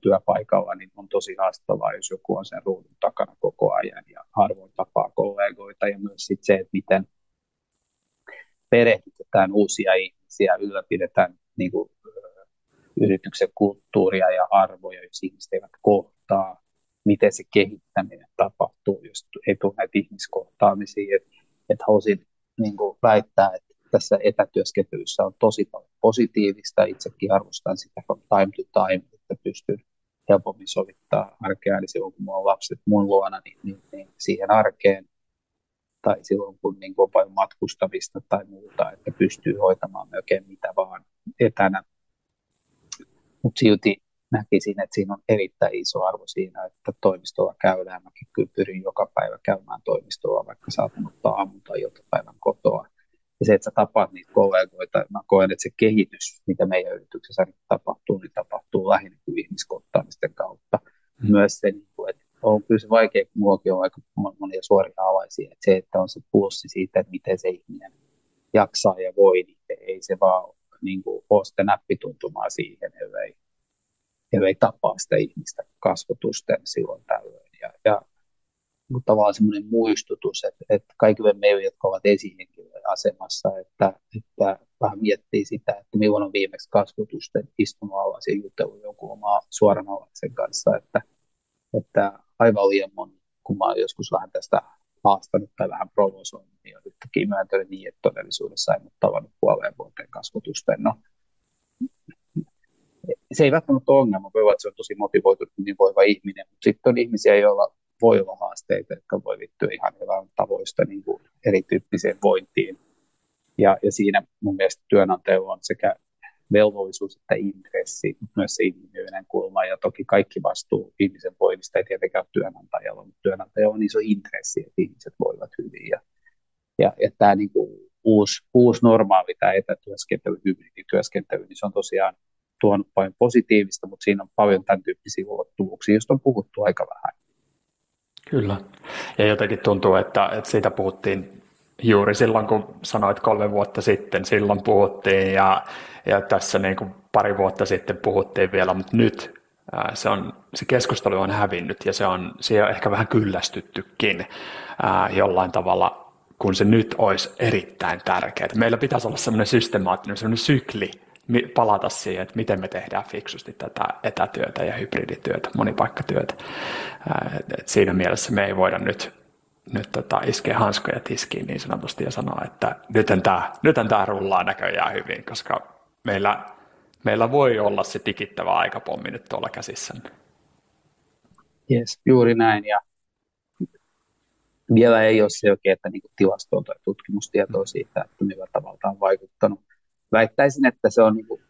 työpaikalla, niin on tosi haastavaa, jos joku on sen ruudun takana koko ajan ja harvoin tapaa kollegoita ja myös sit se, että miten perehdytetään uusia ihmisiä, ylläpidetään niin kuin, yrityksen kulttuuria ja arvoja, jos ihmiset eivät kohtaa, miten se kehittäminen tapahtuu, jos ei tule näitä ihmiskohtaamisia. Että et haluaisin niin kuin väittää, että tässä etätyöskentelyssä on tosi paljon positiivista. Itsekin arvostan sitä from time to time, että pystyn helpommin sovittaa arkea. Eli silloin, kun minulla on lapset mun luona, niin, niin, niin siihen arkeen tai silloin, kun niin on paljon matkustamista tai muuta, että pystyy hoitamaan melkein mitä vaan etänä. Mutta silti näkisin, että siinä on erittäin iso arvo siinä, että toimistolla käydään. Mäkin kyllä pyrin joka päivä käymään toimistolla, vaikka saatan ottaa aamun tai iltapäivän kotoa. Ja se, että sä tapaat niitä kollegoita, mä koen, että se kehitys, mitä meidän yrityksessä tapahtuu, niin tapahtuu lähinnä kuin ihmiskohtaamisten kautta. Mm. Myös se, niin että on kyllä se vaikea, kun minullakin on aika monia suoria alaisia, että se, että on se pulssi siitä, että miten se ihminen jaksaa ja voi, niin ei se vaan niin kuin, ole sitä näppituntumaa siihen, ellei ellei tapaa sitä ihmistä kasvotusten silloin tällöin. Ja, ja tavallaan semmoinen muistutus, että, että kaikille meille, jotka ovat esihenkilöiden asemassa, että, että vähän miettii sitä, että milloin on viimeksi kasvotusten istunut alas ja jutellut jonkun omaa suoranalaisen kanssa, että, että aivan liian moni, kun mä olen joskus vähän tästä haastanut tai vähän provosoinut, niin on yhtäkkiä myöntänyt niin, että todellisuudessa ei ole tavannut puoleen vuoteen kasvotusten. No, se ei välttämättä ole ongelma, voi olla, että se on tosi motivoitunut, niin voiva ihminen, mutta sitten on ihmisiä, joilla voi olla haasteita, jotka voi liittyä ihan hyvän tavoista niin kuin erityyppiseen vointiin. Ja, ja siinä mun mielestä työnantajalla on sekä velvollisuus että intressi, mutta myös se inhimillinen kulma. Ja toki kaikki vastuu ihmisen voinnista ei tietenkään työnantajalla, mutta työnantajalla on iso intressi, että ihmiset voivat hyvin. Ja, ja, ja tämä niin kuin uusi, uusi normaali, tämä etätyöskentely, hybridityöskentely, niin se on tosiaan tuonut paljon positiivista, mutta siinä on paljon tämän tyyppisiä ulottuvuuksia, joista on puhuttu aika vähän. Kyllä. Ja jotenkin tuntuu, että, että siitä puhuttiin juuri silloin, kun sanoit kolme vuotta sitten, silloin puhuttiin ja, ja tässä niin kuin pari vuotta sitten puhuttiin vielä, mutta nyt se, on, se keskustelu on hävinnyt ja se on, siihen on ehkä vähän kyllästyttykin ää, jollain tavalla, kun se nyt olisi erittäin tärkeää. Meillä pitäisi olla sellainen systemaattinen, sellainen sykli, palata siihen, että miten me tehdään fiksusti tätä etätyötä ja hybridityötä, monipaikkatyötä. Et siinä mielessä me ei voida nyt, nyt tota, iskeä hanskoja tiskiin niin sanotusti ja sanoa, että nythän tämä, nythän rullaa näköjään hyvin, koska meillä, meillä voi olla se tikittävä aikapommi nyt tuolla käsissä. Yes, juuri näin. Ja vielä ei ole selkeää niin tilastoa tai tutkimustietoa siitä, että millä tavalla tämä on vaikuttanut väittäisin, että se on niin kuin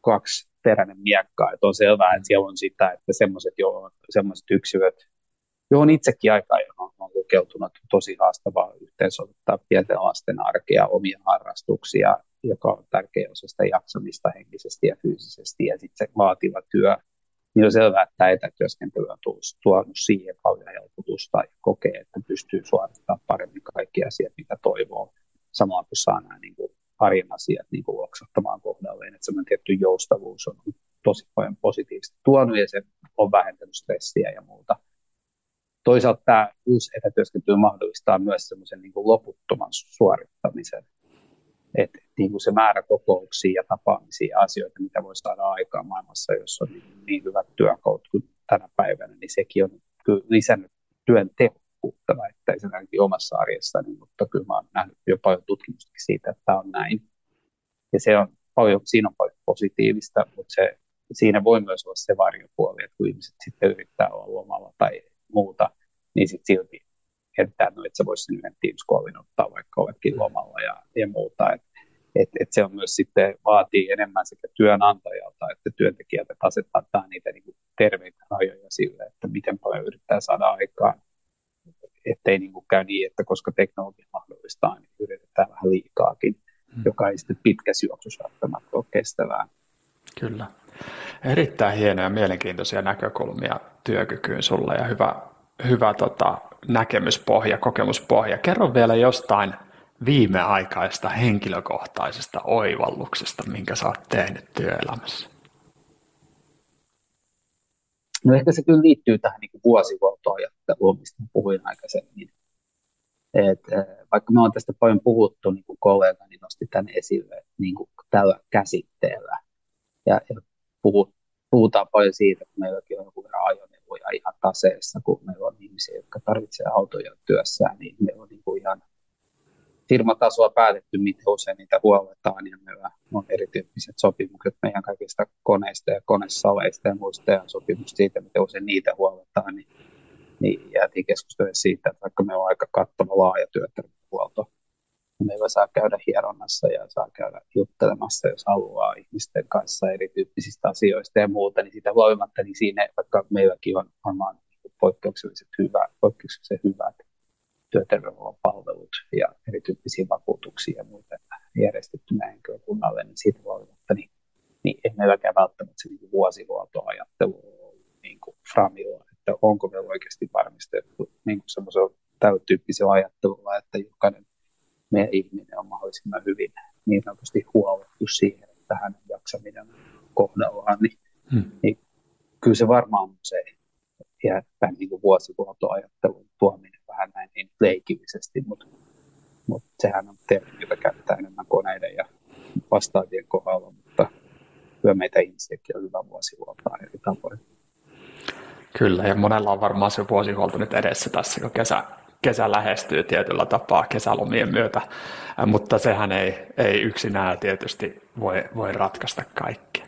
kaksi teräinen miekkaa. Että on selvää, että siellä on sitä, että semmoiset, semmoiset yksilöt, johon itsekin aikaa on, on lukeutunut tosi haastavaa yhteensovittaa pienten lasten arkea, omia harrastuksia, joka on tärkeä osa sitä jaksamista henkisesti ja fyysisesti, ja sitten se vaativa työ, niin on selvää, että etätyöskentely on tuonut siihen paljon helpotusta ja kokee, että pystyy suorittamaan paremmin kaikki asiat, mitä toivoo, samalla kun saa nämä niin kuin arjen asiat niin kuin loksahtamaan kohdalleen, että semmoinen tietty joustavuus on tosi paljon positiivista tuonut ja se on vähentänyt stressiä ja muuta. Toisaalta tämä uusi etätyöskentely mahdollistaa myös semmoisen niin loputtoman suorittamisen. Että niin kuin se määrä kokouksia ja tapaamisia asioita, mitä voi saada aikaan maailmassa, jos on niin, niin hyvät työkalut kuin tänä päivänä, niin sekin on lisännyt työn tehokkuutta väittäisin omassa arjessani, mutta kyllä mä oon nähnyt jo paljon tutkimusta siitä, että tämä on näin. Ja se on paljon, siinä on paljon positiivista, mutta se, siinä voi myös olla se varjopuoli, että kun ihmiset sitten yrittää olla lomalla tai muuta, niin sitten silti heitetään, no, että sä voisi sen yhden Teams-koolin ottaa vaikka oletkin lomalla ja, ja muuta. Et, et, et se on myös sitten vaatii enemmän sekä työnantajalta että työntekijältä, että asettaa niitä niin kuin terveitä rajoja sille, että miten paljon yrittää saada aikaan. Ettei niin kuin käy niin, että koska teknologia mahdollistaa, niin yritetään vähän liikaakin, hmm. joka ei sitten pitkässä juoksussa välttämättä ole kestävää. Kyllä. Erittäin hienoja ja mielenkiintoisia näkökulmia työkykyyn sulla ja hyvä, hyvä tota, näkemyspohja, kokemuspohja. Kerro vielä jostain viimeaikaista henkilökohtaisesta oivalluksesta, minkä sä oot tehnyt työelämässä. No ehkä se kyllä liittyy tähän niin vuosihuoltoajatteluun, mistä puhuin aikaisemmin. Et, vaikka me on tästä paljon puhuttu, niin kuin kollegani nosti tämän esille niin kuin tällä käsitteellä. Ja, ja puhut, puhutaan paljon siitä, että meilläkin on joku verran ajoneuvoja ihan taseessa, kun meillä on ihmisiä, jotka tarvitsevat autoja työssään, niin meillä on niin kuin ihan firmatasoa päätetty, miten usein niitä huolletaan, ja meillä on erityyppiset sopimukset meidän kaikista koneista ja konesaleista ja muista, ja sopimus siitä, miten usein niitä huolletaan, niin, niin jäätiin keskustelemaan siitä, että vaikka meillä on aika kattava laaja työterveyshuolto, niin meillä saa käydä hieronnassa ja saa käydä juttelemassa, jos haluaa ihmisten kanssa erityyppisistä asioista ja muuta, niin sitä huolimatta, niin siinä, vaikka meilläkin on varmaan poikkeuksellisesti hyvä, poikkeuksellisen hyvät työterveydenhuollon palvelut ja erityyppisiä vakuutuksia ja muita järjestetty henkilökunnalle, niin siitä huolimatta niin, niin ei meilläkään välttämättä se niin vuosihuoltoajattelu niin kuin framilla, että onko meillä oikeasti varmistettu niin kuin semmoisella tällä tyyppisellä ajattelulla, että jokainen meidän ihminen on mahdollisimman hyvin niin sanotusti huolettu siihen, että hänen jaksaminen kohdallaan, niin, hmm. niin kyllä se varmaan on se, ja tämän niin vuosihuoltoajattelun tuominen vähän näin niin leikillisesti, mutta, mutta sehän on termi, jota käyttää enemmän koneiden ja vastaavien kohdalla, mutta kyllä meitä ihmisiäkin on hyvä vuosihuoltaa eri tavoin. Kyllä, ja monella on varmaan se vuosihuolto nyt edessä tässä, kun kesä, kesä lähestyy tietyllä tapaa kesälomien myötä, mutta sehän ei, ei yksinään tietysti voi, voi ratkaista kaikkea.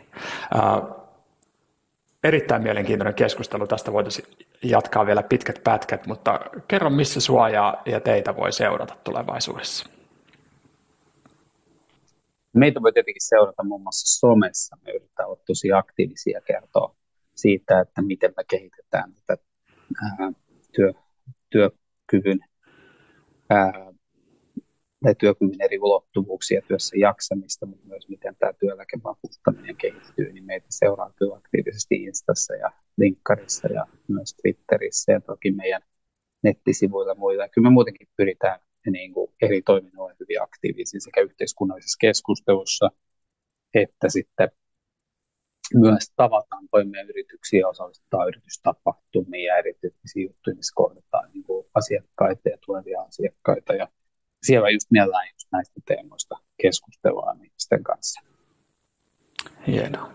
Erittäin mielenkiintoinen keskustelu. Tästä voitaisiin jatkaa vielä pitkät pätkät, mutta kerro, missä sua ja, teitä voi seurata tulevaisuudessa? Meitä voi tietenkin seurata muun muassa somessa. Me yritetään olla tosi aktiivisia kertoa siitä, että miten me kehitetään tätä työ, työkyvyn ää, tai työkyvyn eri ulottuvuuksia työssä jaksamista, mutta myös miten tämä työeläkevakuuttaminen kehittyy, niin meitä seuraa kyllä aktiivisesti Instassa ja Linkkarissa ja myös Twitterissä ja toki meidän nettisivuilla muilla. Kyllä me muutenkin pyritään niin kuin eri toiminnoilla hyvin aktiivisia sekä yhteiskunnallisessa keskustelussa että sitten myös tavataan toimia yrityksiä, osallistetaan yritystapahtumia ja erityyppisiä juttuja, missä kohdataan niin asiakkaita ja tulevia asiakkaita ja siellä just mielellään just näistä teemoista keskustellaan ihmisten kanssa. Hienoa.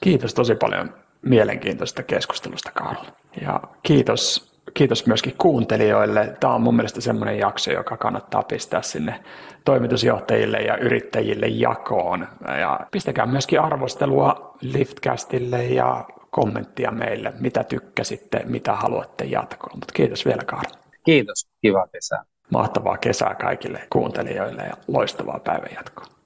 Kiitos tosi paljon mielenkiintoista keskustelusta, Karl. Ja kiitos, kiitos myöskin kuuntelijoille. Tämä on mun mielestä semmoinen jakso, joka kannattaa pistää sinne toimitusjohtajille ja yrittäjille jakoon. Ja pistäkää myöskin arvostelua Liftcastille ja kommenttia meille, mitä tykkäsitte, mitä haluatte jatkoon. Mutta kiitos vielä, Karl. Kiitos, kiva kesää mahtavaa kesää kaikille kuuntelijoille ja loistavaa päivänjatkoa.